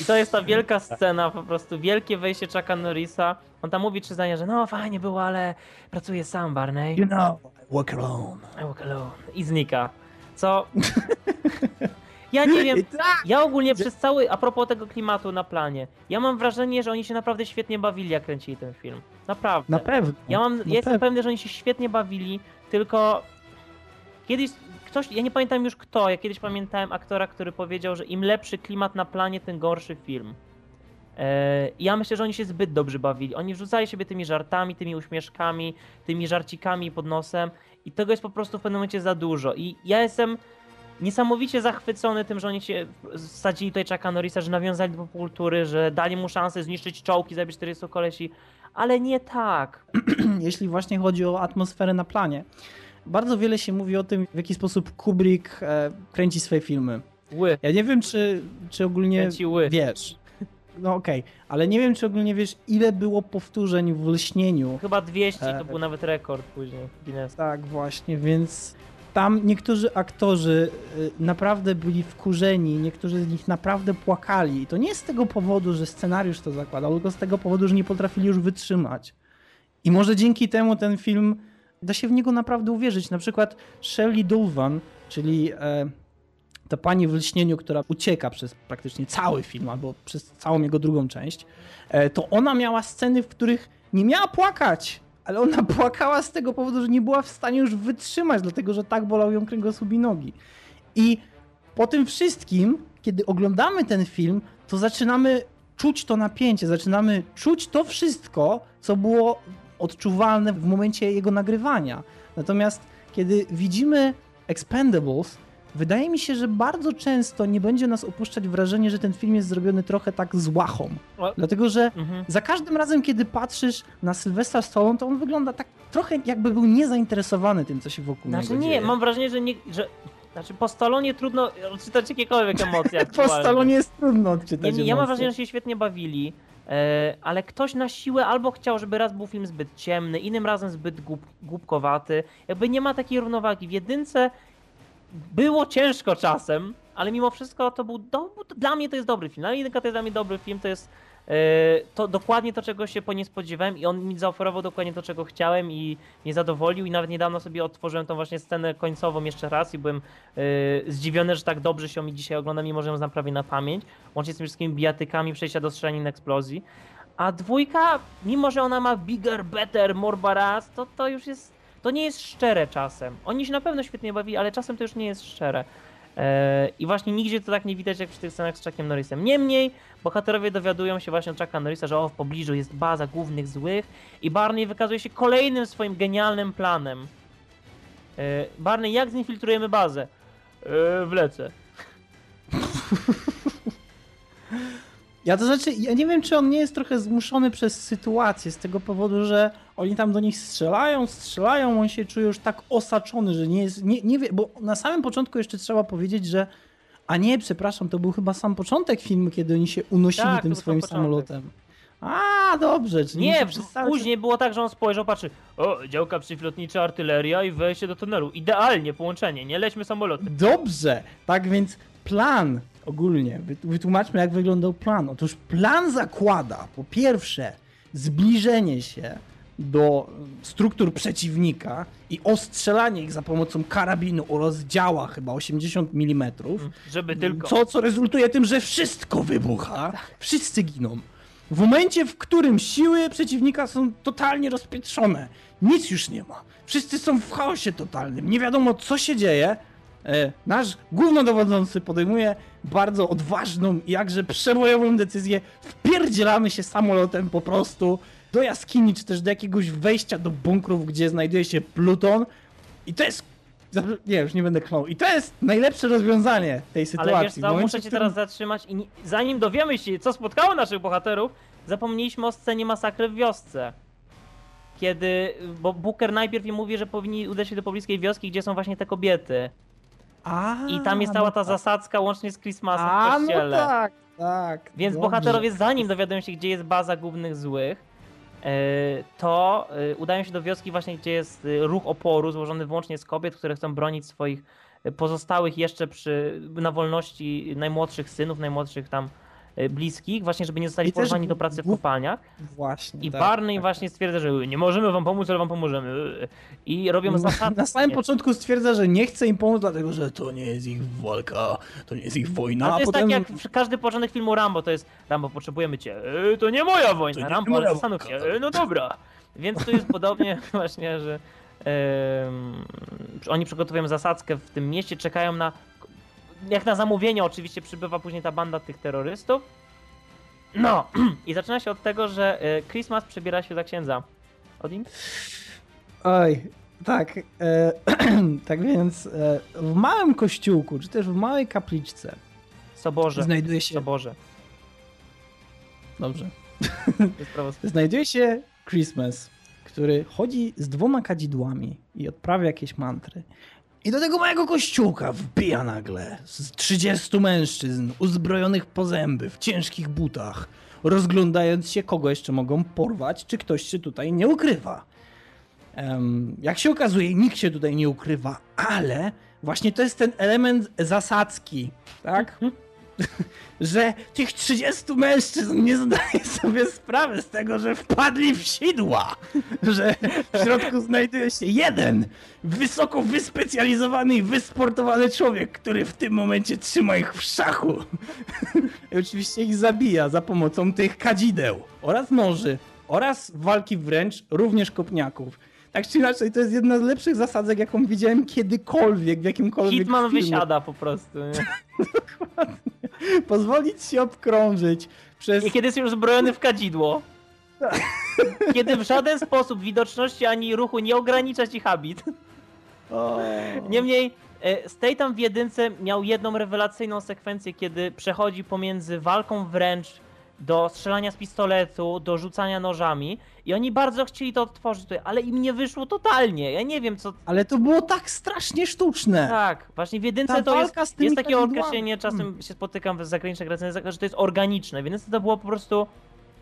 I to jest ta wielka scena, po prostu wielkie wejście Chucka Norrisa. On tam mówi trzy zdania, że no fajnie było, ale pracuję sam, Barney. You know, I walk alone. I walk alone. I znika. Co? Ja nie wiem. Ja ogólnie przez cały, a propos tego klimatu na planie, ja mam wrażenie, że oni się naprawdę świetnie bawili, jak kręcili ten film. Naprawdę. na pewno. Ja mam, ja jestem pewno. pewny, że oni się świetnie bawili, tylko kiedyś ktoś, ja nie pamiętam już kto, ja kiedyś pamiętałem aktora, który powiedział, że im lepszy klimat na planie, tym gorszy film. Eee, ja myślę, że oni się zbyt dobrze bawili. Oni wrzucali siebie tymi żartami, tymi uśmieszkami, tymi żarcikami pod nosem i tego jest po prostu w pewnym momencie za dużo. I ja jestem niesamowicie zachwycony tym, że oni się sadzili tutaj Chucka Norrisa, że nawiązali do popkultury, że dali mu szansę zniszczyć czołki, zabić 40 kolesi, ale nie tak. Jeśli właśnie chodzi o atmosferę na planie. Bardzo wiele się mówi o tym, w jaki sposób Kubrick e, kręci swoje filmy. Ły. Ja nie wiem, czy, czy ogólnie Kręci ły. wiesz. No okej, ale nie wiem, czy ogólnie wiesz, ile było powtórzeń w lśnieniu. Chyba 200 to E, był nawet rekord później Guinness. Tak, właśnie, więc tam niektórzy aktorzy y, naprawdę byli wkurzeni, niektórzy z nich naprawdę płakali. I to nie z tego powodu, że scenariusz to zakładał, tylko z tego powodu, że nie potrafili już wytrzymać. I może dzięki temu ten film da się w niego naprawdę uwierzyć. Na przykład Shelley Dulvan, czyli e, ta pani w lśnieniu, która ucieka przez praktycznie cały film, albo przez całą jego drugą część, e, to ona miała sceny, w których nie miała płakać, ale ona płakała z tego powodu, że nie była w stanie już wytrzymać, dlatego że tak bolał ją kręgosłup i nogi. I po tym wszystkim, kiedy oglądamy ten film, to zaczynamy czuć to napięcie, zaczynamy czuć to wszystko, co było odczuwalne w momencie jego nagrywania. Natomiast kiedy widzimy Expendables, wydaje mi się, że bardzo często nie będzie nas opuszczać wrażenie, że ten film jest zrobiony trochę tak z łachą. Dlatego, że Mhm. za każdym razem, kiedy patrzysz na Sylwestra Stallone, to on wygląda tak trochę jakby był niezainteresowany tym, co się wokół Znaczy niego nie, dzieje. mam wrażenie, że nie, że znaczy po Stalonie trudno odczytać jakiekolwiek emocje Po. Stallone jest trudno odczytać Nie, nie, ja mam wrażenie, że się świetnie bawili, e, ale ktoś na siłę albo chciał, żeby raz był film zbyt ciemny, innym razem zbyt głup, głupkowaty. Jakby nie ma takiej równowagi. W jedynce było ciężko czasem, ale mimo wszystko to był, do, dla mnie to jest dobry film. Dla mnie jedynka to jest dla mnie dobry film, to jest e, to dokładnie to, czego się po nie spodziewałem i on mi zaoferował dokładnie to, czego chciałem i mnie zadowolił i nawet niedawno sobie odtworzyłem tą właśnie scenę końcową jeszcze raz i byłem e, zdziwiony, że tak dobrze się mi dzisiaj ogląda, mimo że ją znam prawie na pamięć, łącznie z tymi wszystkimi bijatykami, przejścia do strzelanin, eksplozji. A dwójka, mimo że ona ma bigger, better, more badass, to to już jest, to nie jest szczere czasem. Oni się na pewno świetnie bawili, ale czasem to już nie jest szczere. Eee, I właśnie nigdzie to tak nie widać jak przy tych scenach z Chuckiem Norrisem. Niemniej bohaterowie dowiadują się właśnie od Chucka Norrisa, że o, w pobliżu jest baza głównych złych i Barney wykazuje się kolejnym swoim genialnym planem. Eee, Barney, jak zinfiltrujemy bazę? Eee, wlecę. Ja to znaczy, ja nie wiem, czy on nie jest trochę zmuszony przez sytuację, z tego powodu, że oni tam do nich strzelają, strzelają, on się czuje już tak osaczony, że nie jest, nie, nie wie, bo na samym początku jeszcze trzeba powiedzieć, że a nie, przepraszam, to był chyba sam początek filmu, kiedy oni się unosili Tak, tym swoim samolotem. A, dobrze, czyli Nie, się później było tak, że on spojrzał, patrzy, o, działka przeciwlotnicza, artyleria i wejście do tunelu. Idealnie połączenie, nie lećmy samolotem. Dobrze, tak więc plan ogólnie, wy- wytłumaczmy jak wyglądał plan. Otóż plan zakłada po pierwsze zbliżenie się do struktur przeciwnika i ostrzelanie ich za pomocą karabinu o rozdziała chyba 80 mm. Żeby tylko. Co, co rezultuje tym, że wszystko wybucha, wszyscy giną. W momencie, w którym siły przeciwnika są totalnie rozpiętrzone, nic już nie ma. Wszyscy są w chaosie totalnym, nie wiadomo co się dzieje. E, nasz głównodowodzący podejmuje bardzo odważną i jakże przebojową decyzję. Wpierdzielamy się samolotem po prostu do jaskini, czy też do jakiegoś wejścia do bunkrów, gdzie znajduje się Pluton. I to jest. Nie, już nie będę klął. I to jest najlepsze rozwiązanie tej sytuacji. Ale wiesz co, momencie, muszę cię którym- teraz zatrzymać i nie- zanim dowiemy się, co spotkało naszych bohaterów, zapomnieliśmy o scenie masakry w wiosce. Kiedy, bo Booker najpierw im mówi, że powinni udać się do pobliskiej wioski, gdzie są właśnie te kobiety. A, I tam jest cała no ta tak. zasadzka łącznie z Christmasem w no kościele. tak, tak. Więc dobrze. bohaterowie, zanim dowiadują się, gdzie jest baza głównych złych, to e, udają się do wioski właśnie, gdzie jest e, ruch oporu złożony wyłącznie z kobiet, które chcą bronić swoich e, pozostałych jeszcze przy, na wolności najmłodszych synów, najmłodszych tam e, bliskich, właśnie żeby nie zostali I porwani do pracy w kopalniach. Właśnie. I tak, Barney tak. właśnie stwierdza, że nie możemy wam pomóc, ale wam pomożemy. I robią zasadzkę. Na samym początku stwierdza, że nie chce im pomóc, dlatego że to nie jest ich walka, to nie jest ich wojna. No, to a jest potem... tak jak w- każdy początek filmu Rambo, to jest Rambo, potrzebujemy cię. E, to nie moja wojna, nie Rambo, ale zastanów się. E, no dobra. Więc tu jest podobnie właśnie, że oni przygotowują zasadzkę w tym mieście, czekają na jak na zamówienie oczywiście przybywa później ta banda tych terrorystów. No i zaczyna się od tego, że e, Christmas przebiera się za księdza. Odin? Oj, tak. E, tak więc e, w małym kościółku, czy też w małej kapliczce Soborze. znajduje się... Soborze. Dobrze. Znajduje się Christmas, który chodzi z dwoma kadzidłami i odprawia jakieś mantry. I do tego małego kościółka wbija nagle z 30 mężczyzn uzbrojonych po zęby w ciężkich butach, rozglądając się, kogo jeszcze mogą porwać, czy ktoś się tutaj nie ukrywa. Em, jak się okazuje, nikt się tutaj nie ukrywa, ale właśnie to jest ten element zasadzki, tak? że tych 30 mężczyzn nie zdaje sobie sprawy z tego, że wpadli w sidła, że w środku znajduje się jeden wysoko wyspecjalizowany i wysportowany człowiek, który w tym momencie trzyma ich w szachu. I oczywiście ich zabija za pomocą tych kadzideł oraz noży oraz walki wręcz również kopniaków. Tak czy inaczej, to jest jedna z lepszych zasadzek, jaką widziałem kiedykolwiek w jakimkolwiek Hitman filmie. wysiada po prostu. Nie? Pozwolić się obkrążyć przez... I kiedy jest już zbrojony w kadzidło. Kiedy w żaden sposób widoczności ani ruchu nie ogranicza ci habit. O. Niemniej e, Statham w jedynce miał jedną rewelacyjną sekwencję, kiedy przechodzi pomiędzy walką wręcz do strzelania z pistoletu, do rzucania nożami i oni bardzo chcieli to odtworzyć tutaj, ale im nie wyszło totalnie. Ja nie wiem co... Ale to było tak strasznie sztuczne. Tak, właśnie w jedynce Ta to jest, jest takie określenie, czasem się spotykam w zagranicznych recenzjach, że to jest organiczne, w jedynce to było po prostu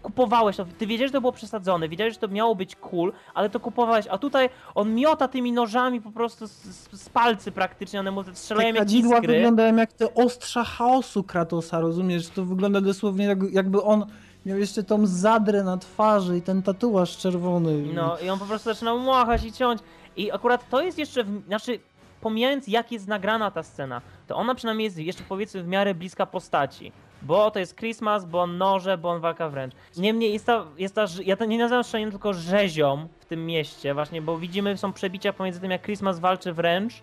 kupowałeś to, ty wiedziałeś, że to było przesadzone, wiedziałeś, że to miało być cool, ale to kupowałeś, a tutaj on miota tymi nożami po prostu z, z, z palcy praktycznie, one mu strzelają Te kadzidła iskry. wyglądają jak te ostrza chaosu Kratosa, rozumiesz? To wygląda dosłownie jak, jakby on miał jeszcze tą zadrę na twarzy i ten tatuaż czerwony. No i on po prostu zaczyna machać i ciąć. I akurat to jest jeszcze, w, znaczy pomijając jak jest nagrana ta scena, to ona przynajmniej jest jeszcze powiedzmy w miarę bliska postaci. Bo to jest Christmas, bo on noże, bo on walka wręcz. Niemniej jest ta, jest ta ja to nie nazywam szczeleniem, tylko rzezią w tym mieście właśnie, bo widzimy, są przebicia pomiędzy tym jak Christmas walczy wręcz,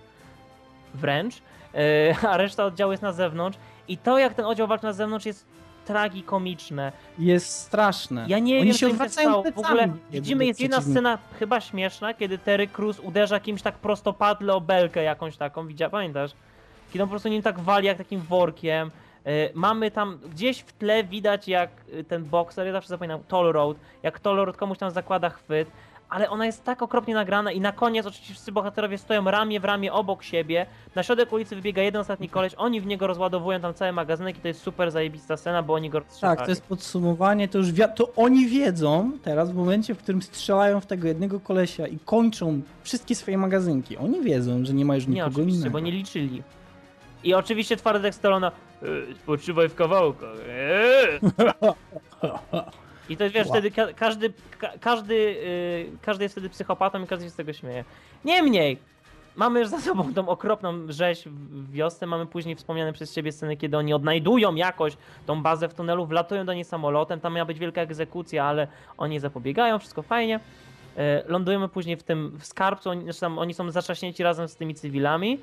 wręcz, yy, a reszta oddziału jest na zewnątrz. I to jak ten oddział walczy na zewnątrz jest tragikomiczne. Jest straszne. Ja nie Oni wiem, się się odwracają stało. W ogóle widzimy, jest jedna scena chyba śmieszna, kiedy Terry Crews uderza kimś tak prostopadle o belkę jakąś taką, widziała, pamiętasz? Kiedy on po prostu nim tak wali jak takim workiem. Yy, mamy tam, gdzieś w tle widać jak y, ten bokser, ja zawsze zapominam, Toll Road, jak Toll Road komuś tam zakłada chwyt, ale ona jest tak okropnie nagrana i na koniec oczywiście wszyscy bohaterowie stoją ramię w ramię obok siebie, na środek ulicy wybiega jeden ostatni koleś, oni w niego rozładowują tam cały magazynek i to jest super zajebista scena, bo oni go rozstrzelają. Tak, to jest podsumowanie, to już wi- to oni wiedzą teraz w momencie, w którym strzelają w tego jednego kolesia i kończą wszystkie swoje magazynki. Oni wiedzą, że nie ma już Nie, nikogo oczywiście, innego. bo nie liczyli. I oczywiście Twardek Stallona e, spoczywaj w kawałkach. I to wiesz, Wow. wtedy ka każdy, ka każdy, y, każdy jest wtedy psychopatą i każdy się z tego śmieje. Niemniej, mamy już za sobą tą okropną rzeź w wiosce, mamy później wspomniane przez ciebie sceny, kiedy oni odnajdują jakoś tą bazę w tunelu, wlatują do niej samolotem, tam miała być wielka egzekucja, ale oni zapobiegają, wszystko fajnie. E, Lądujemy później w tym w skarbcu, oni, znaczy tam, oni są zatrzaśnięci razem z tymi cywilami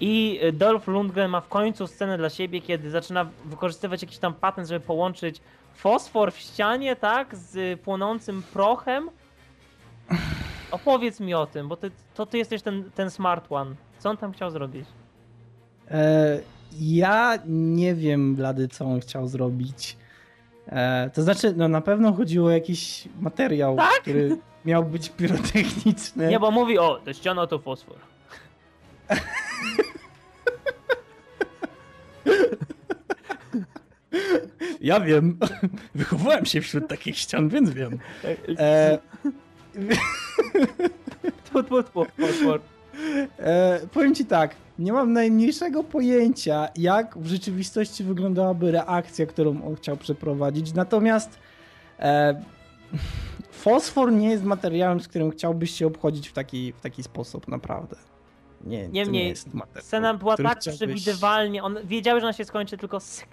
i e, Dolph Lundgren ma w końcu scenę dla siebie, kiedy zaczyna wykorzystywać jakiś tam patent, żeby połączyć fosfor w ścianie, tak, z płonącym prochem. Opowiedz mi o tym, bo ty, to ty jesteś ten, ten smart one. Co on tam chciał zrobić? E, ja nie wiem, Blady, co on chciał zrobić. E, to znaczy, no na pewno chodziło o jakiś materiał, który miał być pirotechniczny. Nie, bo mówi, o, to ściana to fosfor. Ja wiem. Wychowałem się wśród takich ścian, więc wiem. E, Tu, tu, tu, fosfor. e, powiem ci tak. Nie mam najmniejszego pojęcia, jak w rzeczywistości wyglądałaby reakcja, którą on chciał przeprowadzić. Natomiast e, fosfor nie jest materiałem, z którym chciałbyś się obchodzić w taki, w taki sposób, naprawdę. Nie, to nie Niemniej, jest materiał. Scena była tak chciałbyś- przewidywalnie, on wiedział, że ona się skończy, tylko syk,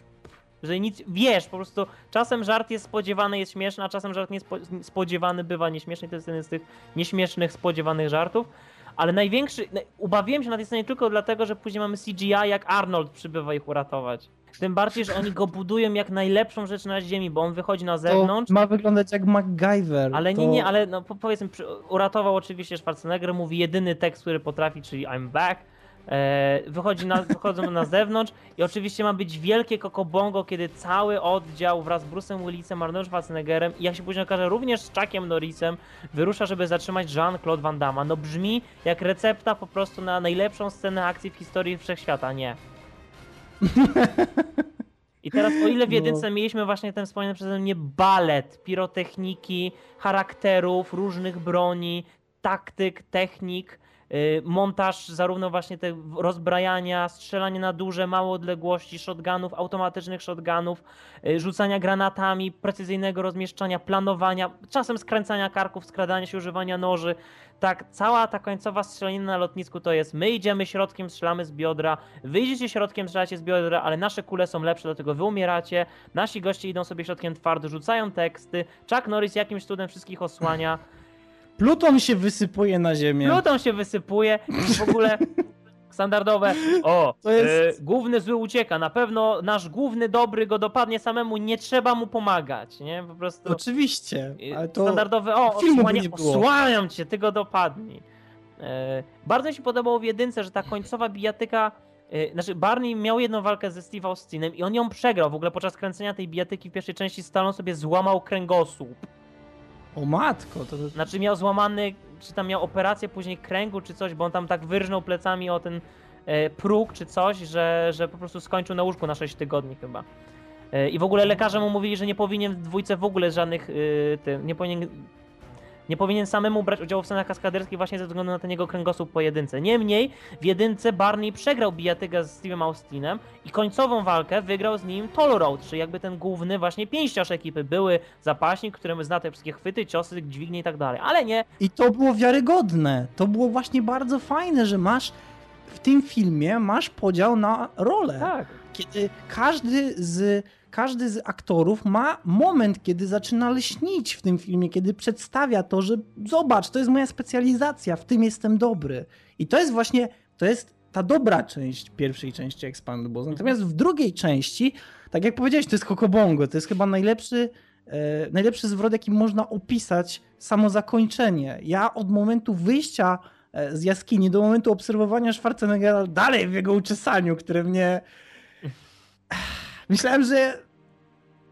że nic, wiesz, po prostu czasem żart jest spodziewany, jest śmieszny, a czasem żart niespodziewany bywa nieśmieszny, to jest jeden z tych nieśmiesznych, spodziewanych żartów, ale największy, naj- ubawiłem się na tej scenie tylko dlatego, że później mamy CGI, jak Arnold przybywa ich uratować. Tym bardziej, że oni go budują jak najlepszą rzecz na ziemi, bo on wychodzi na To zewnątrz, ma wyglądać jak MacGyver. ale to... nie, nie, ale no po- powiedzmy, uratował oczywiście Schwarzenegger, mówi jedyny tekst, który potrafi, czyli I'm back. E, wychodzi na, wychodzą na zewnątrz i oczywiście ma być wielkie kokobongo, kiedy cały oddział wraz z Bruce'em Willisem, Arnoldem Schwarzeneggerem i jak się później okaże również z Chuckiem Norrisem wyrusza, żeby zatrzymać Jean-Claude Van Damme. No brzmi jak recepta po prostu na najlepszą scenę akcji w historii wszechświata, nie. I teraz o ile w No. jedynce mieliśmy właśnie ten wspomniany przeze mnie balet, pirotechniki, charakterów, różnych broni, taktyk, technik, y, montaż zarówno właśnie te rozbrajania, strzelanie na duże, małe odległości, shotgunów, automatycznych shotgunów, y, rzucania granatami, precyzyjnego rozmieszczania, planowania, czasem skręcania karków, skradania się, używania noży. Tak, cała ta końcowa strzelanina na lotnisku to jest my idziemy środkiem, strzelamy z biodra, wy idziecie środkiem, strzelacie z biodra, ale nasze kule są lepsze, dlatego wy umieracie, nasi goście idą sobie środkiem twardy, rzucają teksty, Chuck Norris jakimś cudem wszystkich osłania, Pluton się wysypuje na ziemię. Pluton się wysypuje i w ogóle standardowe. O, To jest- e, główny zły ucieka. Na pewno nasz główny dobry go dopadnie samemu, nie trzeba mu pomagać, nie? Po prostu. Oczywiście, ale to Standardowe. O, osłania, osłaniam cię, ty go dopadnij. E, bardzo mi się podobało w jedynce, że ta końcowa bijatyka. e, Znaczy, Barney miał jedną walkę ze Steve Austinem i on ją przegrał. W ogóle podczas kręcenia tej bijatyki w pierwszej części Stallone sobie złamał kręgosłup. O matko, to... Znaczy miał złamany, czy tam miał operację później kręgu, czy coś, bo on tam tak wyrżnął plecami o ten e, próg, czy coś, że, że po prostu skończył na łóżku na 6 tygodni chyba. E, I w ogóle lekarze mu mówili, że nie powinien w dwójce w ogóle żadnych, yy, tym, nie powinien nie powinien samemu brać udziału w scenach kaskaderskich właśnie ze względu na ten jego kręgosłup po jedynce. Niemniej w jedynce Barney przegrał bijatyga z Steve'em Austinem i końcową walkę wygrał z nim Toll Road, czyli jakby ten główny właśnie pięściarz ekipy. Były zapaśnik, którym zna te wszystkie chwyty, ciosy, dźwignie i tak dalej. Ale nie, I to było wiarygodne. To było właśnie bardzo fajne, że masz w tym filmie masz podział na role. tak. Kiedy każdy z, każdy z aktorów ma moment, kiedy zaczyna lśnić w tym filmie, kiedy przedstawia to, że zobacz, to jest moja specjalizacja, w tym jestem dobry. I to jest właśnie, to jest ta dobra część pierwszej części Expandables. Natomiast w drugiej części, tak jak powiedziałeś, to jest Kokobongo, to jest chyba najlepszy, e, najlepszy zwrot, jaki można opisać samo zakończenie. Ja od momentu wyjścia e, z jaskini do momentu obserwowania Schwarzeneggera dalej w jego uczesaniu, które mnie Myślałem, że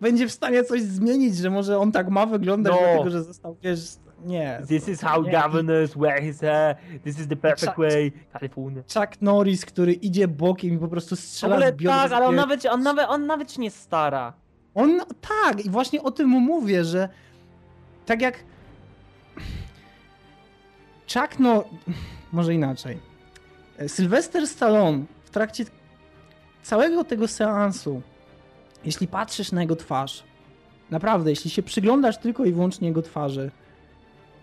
będzie w stanie coś zmienić, że może on tak ma wyglądać, No. dlatego że został, wiesz, nie. This is how Nie. governors wear his hair. This is the perfect Cza- way. California. Chuck Norris, który idzie bokiem i po prostu W strzela ogóle z tak, ale on nawet, on, nawet, on nawet się nie stara. On, tak, i właśnie o tym mu mówię, że tak jak Chuck, no, może inaczej. Sylvester Stallone w trakcie całego tego seansu, jeśli patrzysz na jego twarz, naprawdę, jeśli się przyglądasz tylko i wyłącznie jego twarzy,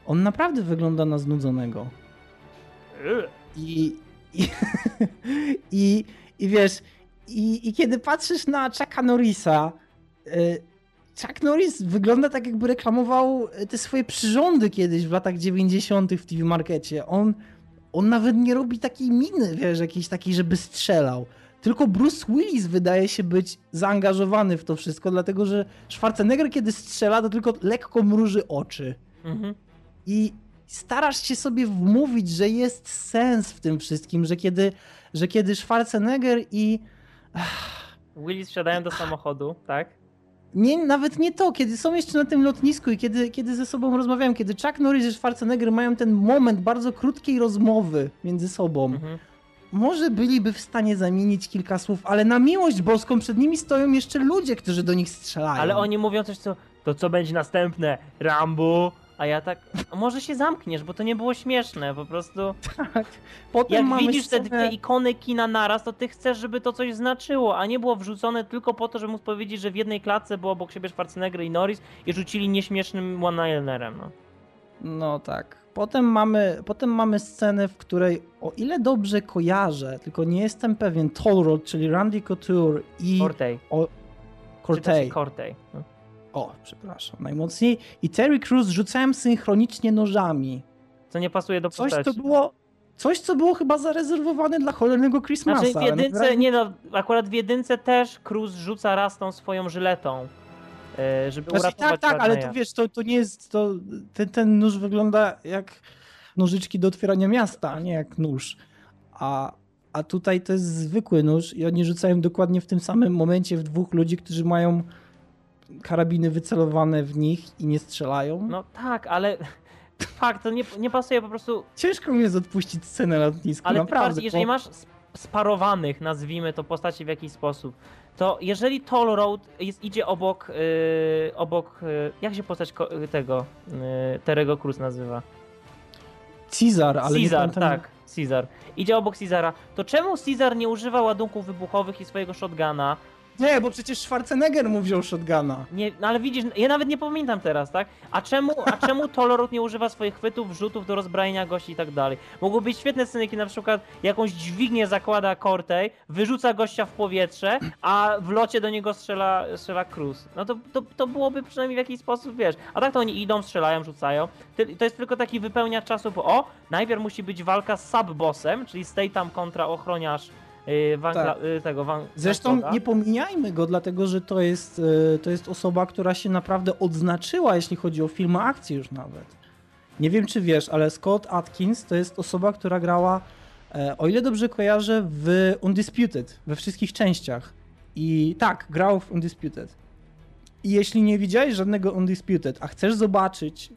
on naprawdę wygląda na znudzonego. I, i, i, i wiesz, i, i kiedy patrzysz na Chucka Norrisa, y, Chuck Norris wygląda tak, jakby reklamował te swoje przyrządy kiedyś w latach 90. w TV Markecie. On, on nawet nie robi takiej miny, wiesz, jakiejś takiej, żeby strzelał. Tylko Bruce Willis wydaje się być zaangażowany w to wszystko, dlatego że Schwarzenegger, kiedy strzela, to tylko lekko mruży oczy Mhm. i starasz się sobie wmówić, że jest sens w tym wszystkim, że kiedy, że kiedy Schwarzenegger i Willis wsiadają do samochodu, tak? nie, nawet nie to, kiedy są jeszcze na tym lotnisku i kiedy, kiedy ze sobą rozmawiają, kiedy Chuck Norris i Schwarzenegger mają ten moment bardzo krótkiej rozmowy między sobą, Mhm. Może byliby w stanie zamienić kilka słów, ale na miłość boską przed nimi stoją jeszcze ludzie, którzy do nich strzelają. Ale oni mówią coś, co. To co będzie następne? Rambo? A ja tak. a Może się zamkniesz, bo to nie było śmieszne. Po prostu. Tak. Potem Jak mamy widzisz te scenę- dwie ikony kina naraz, to ty chcesz, żeby to coś znaczyło, a nie było wrzucone tylko po to, żeby móc powiedzieć, że w jednej klatce było obok siebie Schwarzenegger i Norris i rzucili nieśmiesznym one-linerem. No. No tak. Potem mamy, potem mamy scenę, w której o ile dobrze kojarzę, tylko nie jestem pewien, Toll Road, czyli Randy Couture i Cortej. Cortez. Cortej. No. O, przepraszam, najmocniej. I Terry Crews rzucałem synchronicznie nożami. Co nie pasuje do Coś, postaci. co było, coś, co było chyba zarezerwowane dla cholernego Christmasa. Znaczy w jedynce, nie no, akurat w jedynce też Cruz rzuca raz tą swoją żyletą, żeby Znaczy, uratować tak, tak, ale to wiesz, to, to nie jest, to, ten, ten nóż wygląda jak nożyczki do otwierania miasta, a nie jak nóż. A, a tutaj to jest zwykły nóż i oni rzucają dokładnie w tym samym momencie w dwóch ludzi, którzy mają karabiny wycelowane w nich i nie strzelają. No tak, ale fakt, to nie, nie pasuje po prostu. Ciężko mi jest odpuścić scenę na lotnisku, Ale naprawdę. patrz, jeżeli bo- masz sp- sparowanych, nazwijmy to, postaci w jakiś sposób, to jeżeli Toll Road jest, idzie obok, yy, obok, yy, jak się postać ko- tego, yy, Terego Cruz nazywa? Caesar, ale pamiętam- tak, Caesar. Idzie obok Caesara. To czemu Caesar nie używa ładunków wybuchowych i swojego shotguna? Nie, bo przecież Schwarzenegger mu wziął shotguna. Nie, no ale widzisz, ja nawet nie pamiętam teraz, tak? A czemu, a czemu Tolorot nie używa swoich chwytów, rzutów do rozbrajania gości i tak dalej? Mogły być świetne sceny, kiedy na przykład jakąś dźwignię zakłada Cortej, wyrzuca gościa w powietrze, a w locie do niego strzela, strzela Cruz. No to, to, to byłoby przynajmniej w jakiś sposób, wiesz. A tak to oni idą, strzelają, rzucają. To jest tylko taki wypełniacz czasu, bo o, najpierw musi być walka z subbossem, czyli Statham kontra ochroniarz Van, Tak. yy, tego Van Zresztą nie pomijajmy go, dlatego że to jest, e, to jest osoba, która się naprawdę odznaczyła, jeśli chodzi o filmy akcji już nawet. Nie wiem, czy wiesz, ale Scott Atkins to jest osoba, która grała, e, o ile dobrze kojarzę, w Undisputed, we wszystkich częściach. I tak, grał w Undisputed. I jeśli nie widziałeś żadnego Undisputed, a chcesz zobaczyć,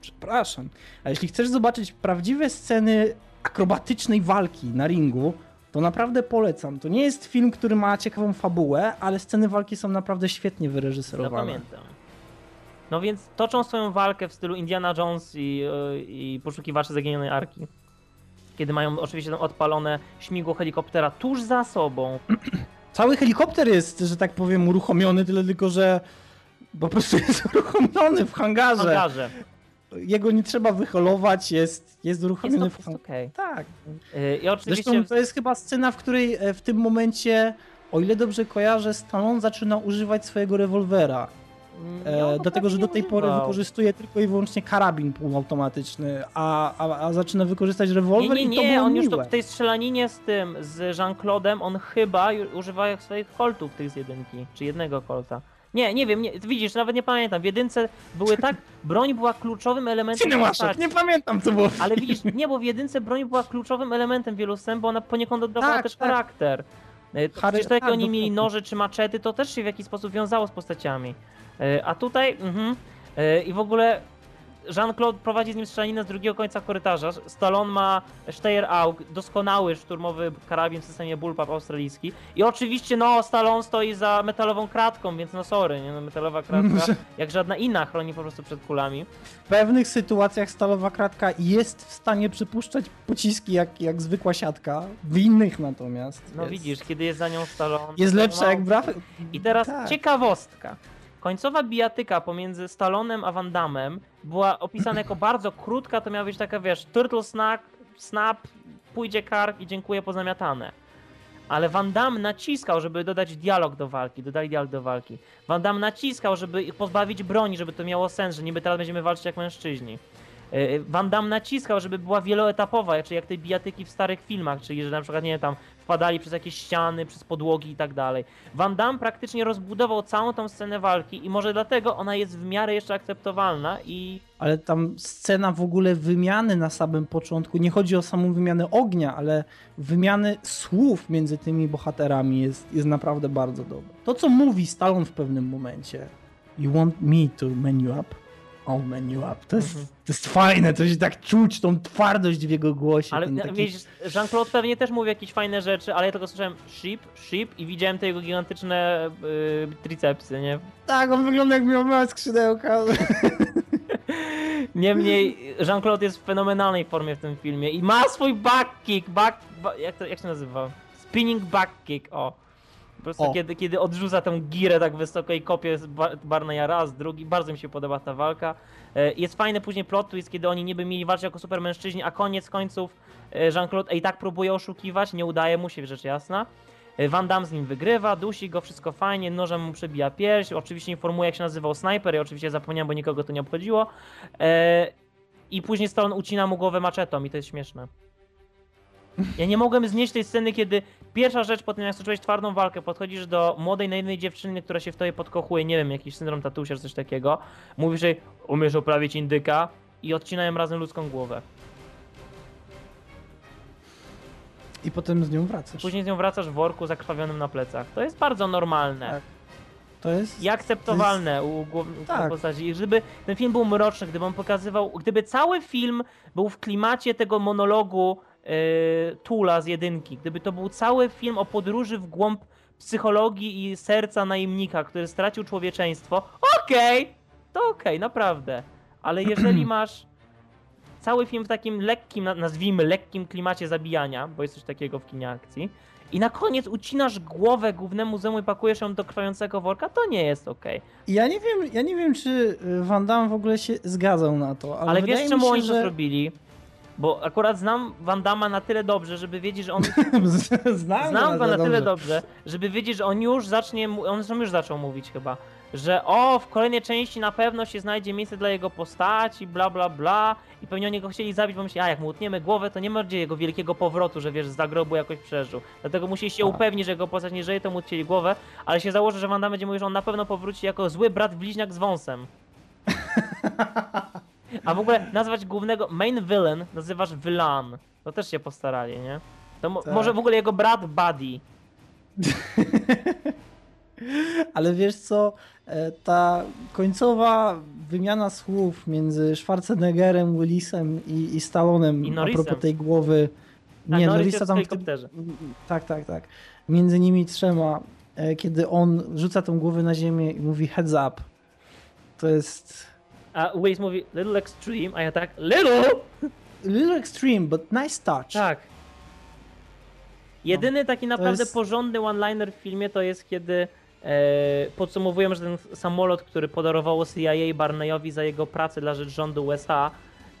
przepraszam, a jeśli chcesz zobaczyć prawdziwe sceny akrobatycznej walki na ringu, to naprawdę polecam. To nie jest film, który ma ciekawą fabułę, ale sceny walki są naprawdę świetnie wyreżyserowane. Zapamiętam. No więc toczą swoją walkę w stylu Indiana Jones i, i poszukiwacze zaginionej arki. Kiedy mają oczywiście tam odpalone śmigło helikoptera tuż za sobą. Cały helikopter jest, że tak powiem, uruchomiony, tyle tylko, że po prostu jest uruchomiony w W hangarze. Jego nie trzeba wyholować, jest, jest uruchomiony to w jest hangarze. okej. Tak. Yy, I oczywiście Zresztą to jest chyba scena, w której e, w tym momencie, o ile dobrze kojarzę, Stallone zaczyna używać swojego rewolwera. nie, on E, go dlatego, że do tej nie pory wykorzystuje tylko i wyłącznie karabin półautomatyczny, a, a, a zaczyna wykorzystać rewolwer Nie, nie, i to nie, było on już miłe. to w tej strzelaninie z tym, z Jean-Claude'em, on chyba używa swoich koltów tych z jedynki, czy jednego kolta. Nie, nie wiem, nie, widzisz, nawet nie pamiętam. W jedynce były tak, broń była kluczowym elementem Cinemaszek, nie pamiętam co było. Ale widzisz, nie, bo w jedynce broń była kluczowym elementem wielu scen, bo ona poniekąd oddawała Tak, też tak. charakter. E, to Harry- Przecież to jak tak, oni mieli noże czy maczety, to też się w jakiś sposób wiązało z postaciami. E, A tutaj, mhm, e, i w ogóle Jean-Claude prowadzi z nim strzelaninę z drugiego końca korytarza. Stallone ma Steyr Aug, doskonały szturmowy karabin w systemie Bullpup australijski. I oczywiście, no, Stallone stoi za metalową kratką, więc no sorry, nie? No, metalowa kratka, jak żadna inna, chroni po prostu przed kulami. W pewnych sytuacjach stalowa kratka jest w stanie przypuszczać pociski jak, jak zwykła siatka, w innych natomiast No jest, widzisz, kiedy jest za nią Stallone... jest lepsza no, jak braw... I teraz Tak. ciekawostka. Końcowa bijatyka pomiędzy Stallonem a Van Damme była opisana jako bardzo krótka, to miała być taka, wiesz, turtle snack, snap, pójdzie kark i dziękuję, pozamiatane. Ale Van Damme naciskał, żeby dodać dialog do walki, dodali dialog do walki. Van Damme naciskał, żeby ich pozbawić broni, żeby to miało sens, że niby teraz będziemy walczyć jak mężczyźni. Yy, Van Damme naciskał, żeby była wieloetapowa, czyli jak te bijatyki w starych filmach, czyli że na przykład, nie wiem, tam wpadali przez jakieś ściany, przez podłogi i tak dalej. Van Damme praktycznie rozbudował całą tą scenę walki i może dlatego ona jest w miarę jeszcze akceptowalna i Ale tam scena w ogóle wymiany na samym początku, nie chodzi o samą wymianę ognia, ale wymiany słów między tymi bohaterami jest, jest naprawdę bardzo dobra. To, co mówi Stallone w pewnym momencie, You want me to man you up? Man you up. To jest, Mhm. to jest fajne, to się tak czuć, tą twardość w jego głosie. ale taki... wiesz, Jean-Claude pewnie też mówi jakieś fajne rzeczy, ale ja tylko słyszałem ship, ship i widziałem te jego gigantyczne yy, tricepsy, nie? Tak, on wygląda jak miał małe skrzydełka. Niemniej Jean-Claude jest w fenomenalnej formie w tym filmie i ma swój back kick, back, ba, jak, to, jak się nazywa? Spinning back kick, o. Po prostu O. kiedy, kiedy odrzuca tę girę tak wysoko i kopie z Ba- Barneya raz, drugi, bardzo mi się podoba ta walka. E, Jest fajny później plot twist, kiedy oni niby mieli walczyć jako super mężczyźni, a koniec końców e, Jean-Claude i tak próbuje oszukiwać, nie udaje mu się, rzecz jasna. E, Van Damme z nim wygrywa, dusi go, wszystko fajnie, nożem mu przebija pierś, oczywiście informuje jak się nazywał snajper, ja oczywiście zapomniałem, bo nikogo to nie obchodziło. I później Stallone ucina mu głowę maczetą i to jest śmieszne. Ja nie mogłem znieść tej sceny, kiedy pierwsza rzecz po tym, jak stoczyłeś twardą walkę, podchodzisz do młodej, naiwnej dziewczyny, która się w tobie podkochuje, nie wiem, jakiś syndrom tatusia czy coś takiego, mówisz jej, umiesz oprawić indyka i odcinają razem ludzką głowę. I potem z nią wracasz. Później z nią wracasz w worku zakrwawionym na plecach. To jest bardzo normalne. Tak. To jest... i akceptowalne u głównej Tak. postaci. I gdyby ten film był mroczny, gdyby on pokazywał, gdyby cały film był w klimacie tego monologu Tula z jedynki, gdyby to był cały film o podróży w głąb psychologii i serca najemnika, który stracił człowieczeństwo, okej, to okej, naprawdę. Ale jeżeli masz cały film w takim lekkim, na- nazwijmy lekkim klimacie zabijania, bo jest coś takiego w kinie akcji, i na koniec ucinasz głowę głównemu zemu i pakujesz ją do krwawiącego worka, to nie jest okej. I Ja nie wiem, ja nie wiem, czy y, Van Damme w ogóle się zgadzał na to, ale, Ale, wiesz czemu się, oni to że... zrobili? Bo akurat znam Van Damme na tyle dobrze, żeby wiedzieć, że on... Znam, znam go na tyle dobrze. żeby wiedzieć, że on już zacznie... On zresztą już zaczął mówić chyba, że o, w kolejnej części na pewno się znajdzie miejsce dla jego postaci, bla bla bla i pewnie oni go chcieli zabić, bo myśleli, a jak mu utniemy głowę, to nie będzie jego wielkiego powrotu, że wiesz, z zagrobu jakoś przeżył. Dlatego musieli się Tak. upewnić, że jego postać nie żyje, to mu odcięli głowę, ale się założy, że Van Damme będzie mówił, że on na pewno powróci jako zły brat bliźniak z wąsem. A w ogóle nazwać głównego main villain nazywasz Villan. To też się postarali, nie? To mo- Tak. może w ogóle jego brat Buddy. Ale wiesz co, e, ta końcowa wymiana słów między Schwarzeneggerem, Willisem i, i Stallonem I a propos tej głowy Nie, Norris Norrisa jest w tam... helikopterze. Tak, tak, tak. Między nimi trzema, e, kiedy on rzuca tą głowę na ziemię i mówi heads up. To jest... A Willis mówi little extreme, a ja tak little! Little extreme, but nice touch. Tak. Jedyny taki naprawdę jest- porządny one-liner w filmie to jest kiedy e, podsumowujemy, że ten samolot, który podarowało CIA Barneyowi za jego pracę dla rzecz rządu USA,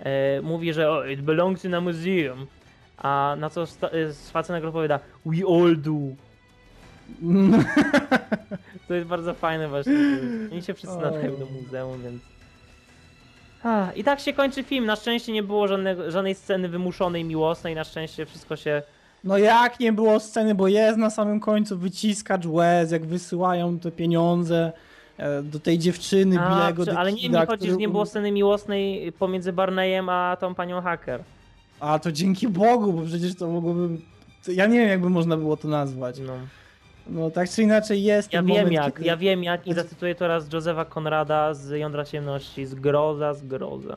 e, mówi, że oh, it belongs in a museum. A na co e, Schwarzenegger odpowiada we all do. To jest bardzo fajne właśnie. Oni się wszyscy nadają do muzeum, więc... A, I tak się kończy film. Na szczęście nie było żadnego, żadnej sceny wymuszonej, miłosnej. Na szczęście wszystko się... No jak nie było sceny, bo jest na samym końcu wyciskacz łez, jak wysyłają te pieniądze e, do tej dziewczyny A, Bilego czy, ale nie, nie chodzi, że który nie było sceny miłosnej pomiędzy Barneyem a tą panią hacker. A to dzięki Bogu, bo przecież to mogłoby... Ja nie wiem, jakby można było to nazwać. No. No tak czy inaczej jest Ja wiem moment, jak, kiedy- ja wiem jak i zacytuję to raz Josefa Konrada z Jądra Ciemności. Zgroza, zgroza.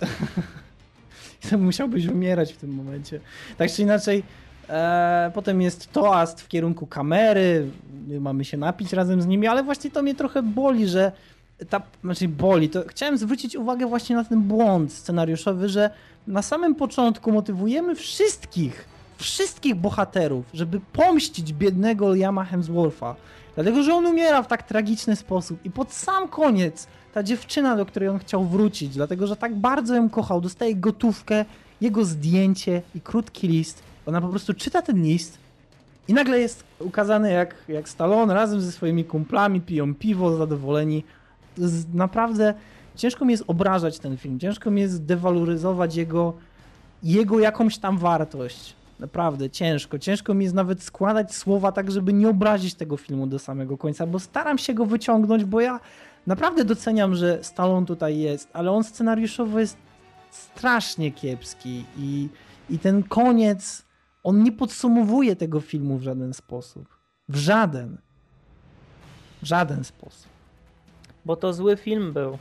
Musiałbyś umierać w tym momencie. Tak czy inaczej, e, potem jest toast w kierunku kamery, mamy się napić razem z nimi, ale właśnie to mnie trochę boli, że ta, znaczy boli, to chciałem zwrócić uwagę właśnie na ten błąd scenariuszowy, że na samym początku motywujemy wszystkich, wszystkich bohaterów, żeby pomścić biednego Liama Hemswortha, dlatego że on umiera w tak tragiczny sposób i pod sam koniec ta dziewczyna, do której on chciał wrócić, dlatego że tak bardzo ją kochał, dostaje gotówkę, jego zdjęcie i krótki list. Ona po prostu czyta ten list i nagle jest ukazany jak, jak Stallone razem ze swoimi kumplami, piją piwo, zadowoleni. Naprawdę ciężko mi jest obrażać ten film, ciężko mi jest dewaloryzować jego, jego jakąś tam wartość. Naprawdę ciężko. Ciężko mi jest nawet składać słowa tak, żeby nie obrazić tego filmu do samego końca, bo staram się go wyciągnąć, bo ja naprawdę doceniam, że Stallone tutaj jest, ale on scenariuszowo jest strasznie kiepski i, i ten koniec, on nie podsumowuje tego filmu w żaden sposób. W żaden. W żaden sposób. Bo to zły film był.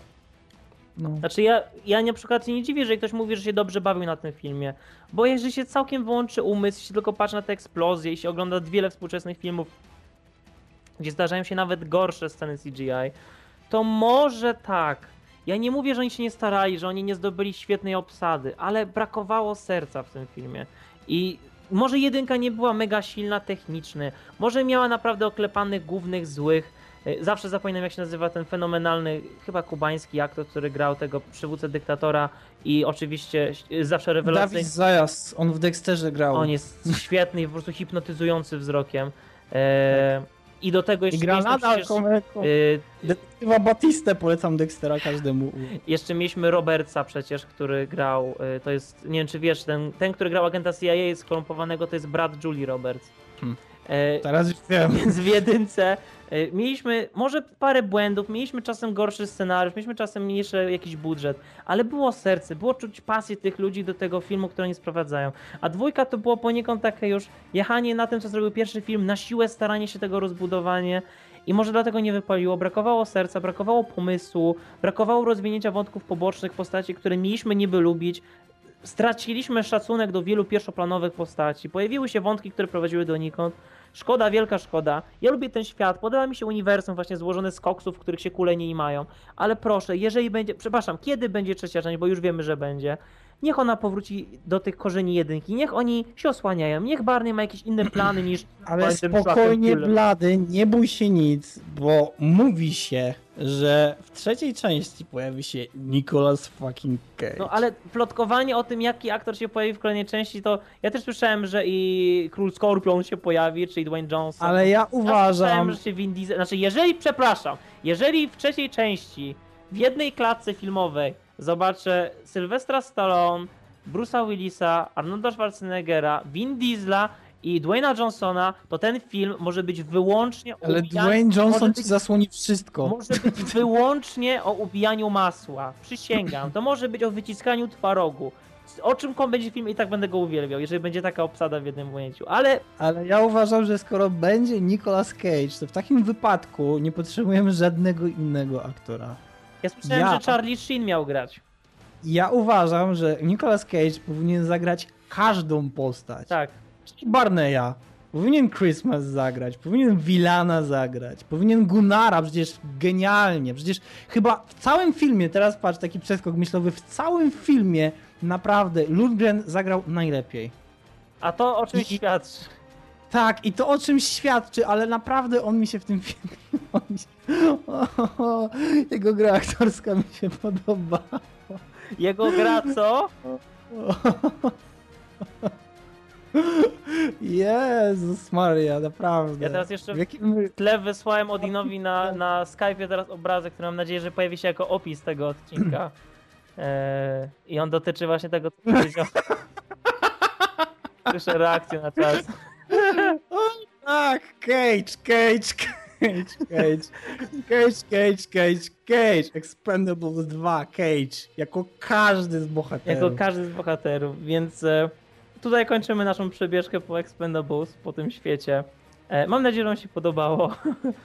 No. Znaczy ja, ja na przykład się nie dziwię, że ktoś mówi, że się dobrze bawił na tym filmie. Bo jeżeli się całkiem wyłączy umysł, się tylko patrzy na te eksplozje i się ogląda wiele współczesnych filmów, gdzie zdarzają się nawet gorsze sceny CGI, to może tak. Ja nie mówię, że oni się nie starali, że oni nie zdobyli świetnej obsady, ale brakowało serca w tym filmie. I może jedynka nie była mega silna technicznie, może miała naprawdę oklepanych głównych złych, Zawsze zapominam, jak się nazywa ten fenomenalny, chyba kubański aktor, który grał tego przywódcę dyktatora i oczywiście e, zawsze rewelacyjny. Dawid Zajazd, on w Dexterze grał. On jest świetny i po prostu hipnotyzujący wzrokiem. E, I do tego I jeszcze gra mieliśmy nadal przecież, komeko. e, Detektywa Batistę polecam Dextera każdemu. jeszcze mieliśmy Robertsa przecież, który grał, e, to jest, nie wiem czy wiesz, ten, ten który grał agenta CIA skorumpowanego, to jest brat Julie Roberts. Hmm. E, Teraz już wiem. Więc w jedynce y, mieliśmy może parę błędów, mieliśmy czasem gorszy scenariusz, mieliśmy czasem mniejszy jakiś budżet, ale było serce, było czuć pasję tych ludzi do tego filmu, który oni sprowadzają. A dwójka to było poniekąd takie już jechanie na tym, co zrobił pierwszy film, na siłę staranie się tego rozbudowanie. I może dlatego nie wypaliło. Brakowało serca, brakowało pomysłu, brakowało rozwinięcia wątków pobocznych postaci, które mieliśmy niby lubić. Straciliśmy szacunek do wielu pierwszoplanowych postaci. Pojawiły się wątki, które prowadziły donikąd. Szkoda, wielka szkoda. Ja lubię ten świat, podoba mi się uniwersum właśnie złożone z koksów, w których się kule nie mają. Ale proszę, jeżeli będzie, przepraszam, kiedy będzie trzecia część, bo już wiemy, że będzie. Niech ona powróci do tych korzeni jedynki, niech oni się osłaniają, niech Barney ma jakieś inne plany niż... Ale spokojnie, Blady, nie bój się nic, bo mówi się, że w trzeciej części pojawi się Nicolas fucking Cage. No ale plotkowanie o tym, jaki aktor się pojawi w kolejnej części, to ja też słyszałem, że i Król Skorpion się pojawi, czyli Dwayne Johnson. Ale ja Ja uważam, słyszałem, że się Vin Diesel... Znaczy, jeżeli, przepraszam, jeżeli w trzeciej części w jednej klatce filmowej zobaczę Sylwestra Stallone, Bruce'a Willisa, Arnolda Schwarzeneggera, Vin Diesla i Dwayna Johnsona, to ten film może być wyłącznie o ale ubijaniu- Dwayne Johnson być ci zasłoni wszystko. może być wyłącznie o ubijaniu masła. Przysięgam. To może być o wyciskaniu twarogu. O czym będzie film i tak będę go uwielbiał, jeżeli będzie taka obsada w jednym ujęciu. Ale Ale ja uważam, że skoro będzie Nicolas Cage, to w takim wypadku nie potrzebujemy żadnego innego aktora. Ja słyszałem, Ja- że Charlie Sheen miał grać. Ja uważam, że Nicolas Cage powinien zagrać każdą postać. Tak. Czyli Barneya. Powinien Christmas zagrać, powinien Villana zagrać, powinien Gunnara, przecież genialnie. Przecież chyba w całym filmie, teraz patrz, taki przeskok myślowy, w całym filmie naprawdę Lundgren zagrał najlepiej. A to o czymś I- świadczy. Tak, i to o czymś świadczy, ale naprawdę on mi się w tym filmie. Się, o, jego gra aktorska mi się podoba. Jego gra co? Jezus Maria, naprawdę. Ja teraz jeszcze W jakim... W tle wysłałem Odinowi na, na Skype'ie teraz obrazek, który mam nadzieję, że pojawi się jako opis tego odcinka. Eee, I on dotyczy właśnie tego, co powiedział. Słyszę reakcję na czas. Tak, Cage, Cage, Cage, Cage, Cage, Cage, Cage, Cage, Expendables 2, Cage, jako każdy z bohaterów. Jako każdy z bohaterów, więc e, tutaj kończymy naszą przebieżkę po Expendables, po tym świecie. E, mam nadzieję, że wam się podobało.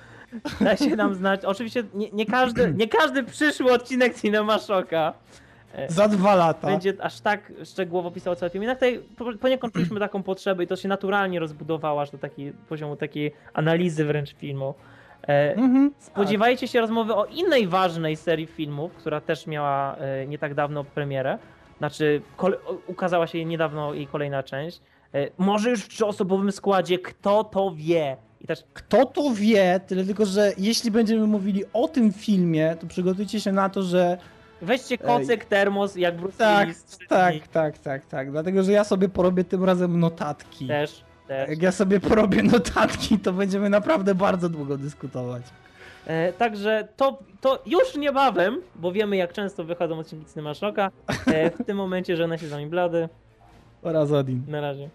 Dajcie nam znać. Oczywiście nie, nie, każdy, nie każdy przyszły odcinek Cinema Shocka e, Za dwa lata. będzie aż tak szczegółowo pisał cały film. Jednak tutaj po- poniekąd czuliśmy taką potrzebę i to się naturalnie rozbudowało aż do takiej poziomu takiej analizy wręcz filmu. E, Mhm. Spodziewajcie się rozmowy o innej ważnej serii filmów, która też miała e, nie tak dawno premierę. Znaczy, kole- ukazała się niedawno jej kolejna część. E, może już w trzyosobowym składzie, kto to wie? I też Kto to wie, tyle tylko, że jeśli będziemy mówili o tym filmie, to przygotujcie się na to, że weźcie kocyk, termos, jak Bruce tak, tak, tak, tak, tak, dlatego, że ja sobie porobię tym razem notatki. Też, też. Jak ja sobie porobię notatki, to będziemy naprawdę bardzo długo dyskutować. E, także to, to już niebawem, bo wiemy jak często wychodzą odcinki Cinema Shocka. E, w tym momencie żegna się z wami Blady. Oraz Odin. Na razie.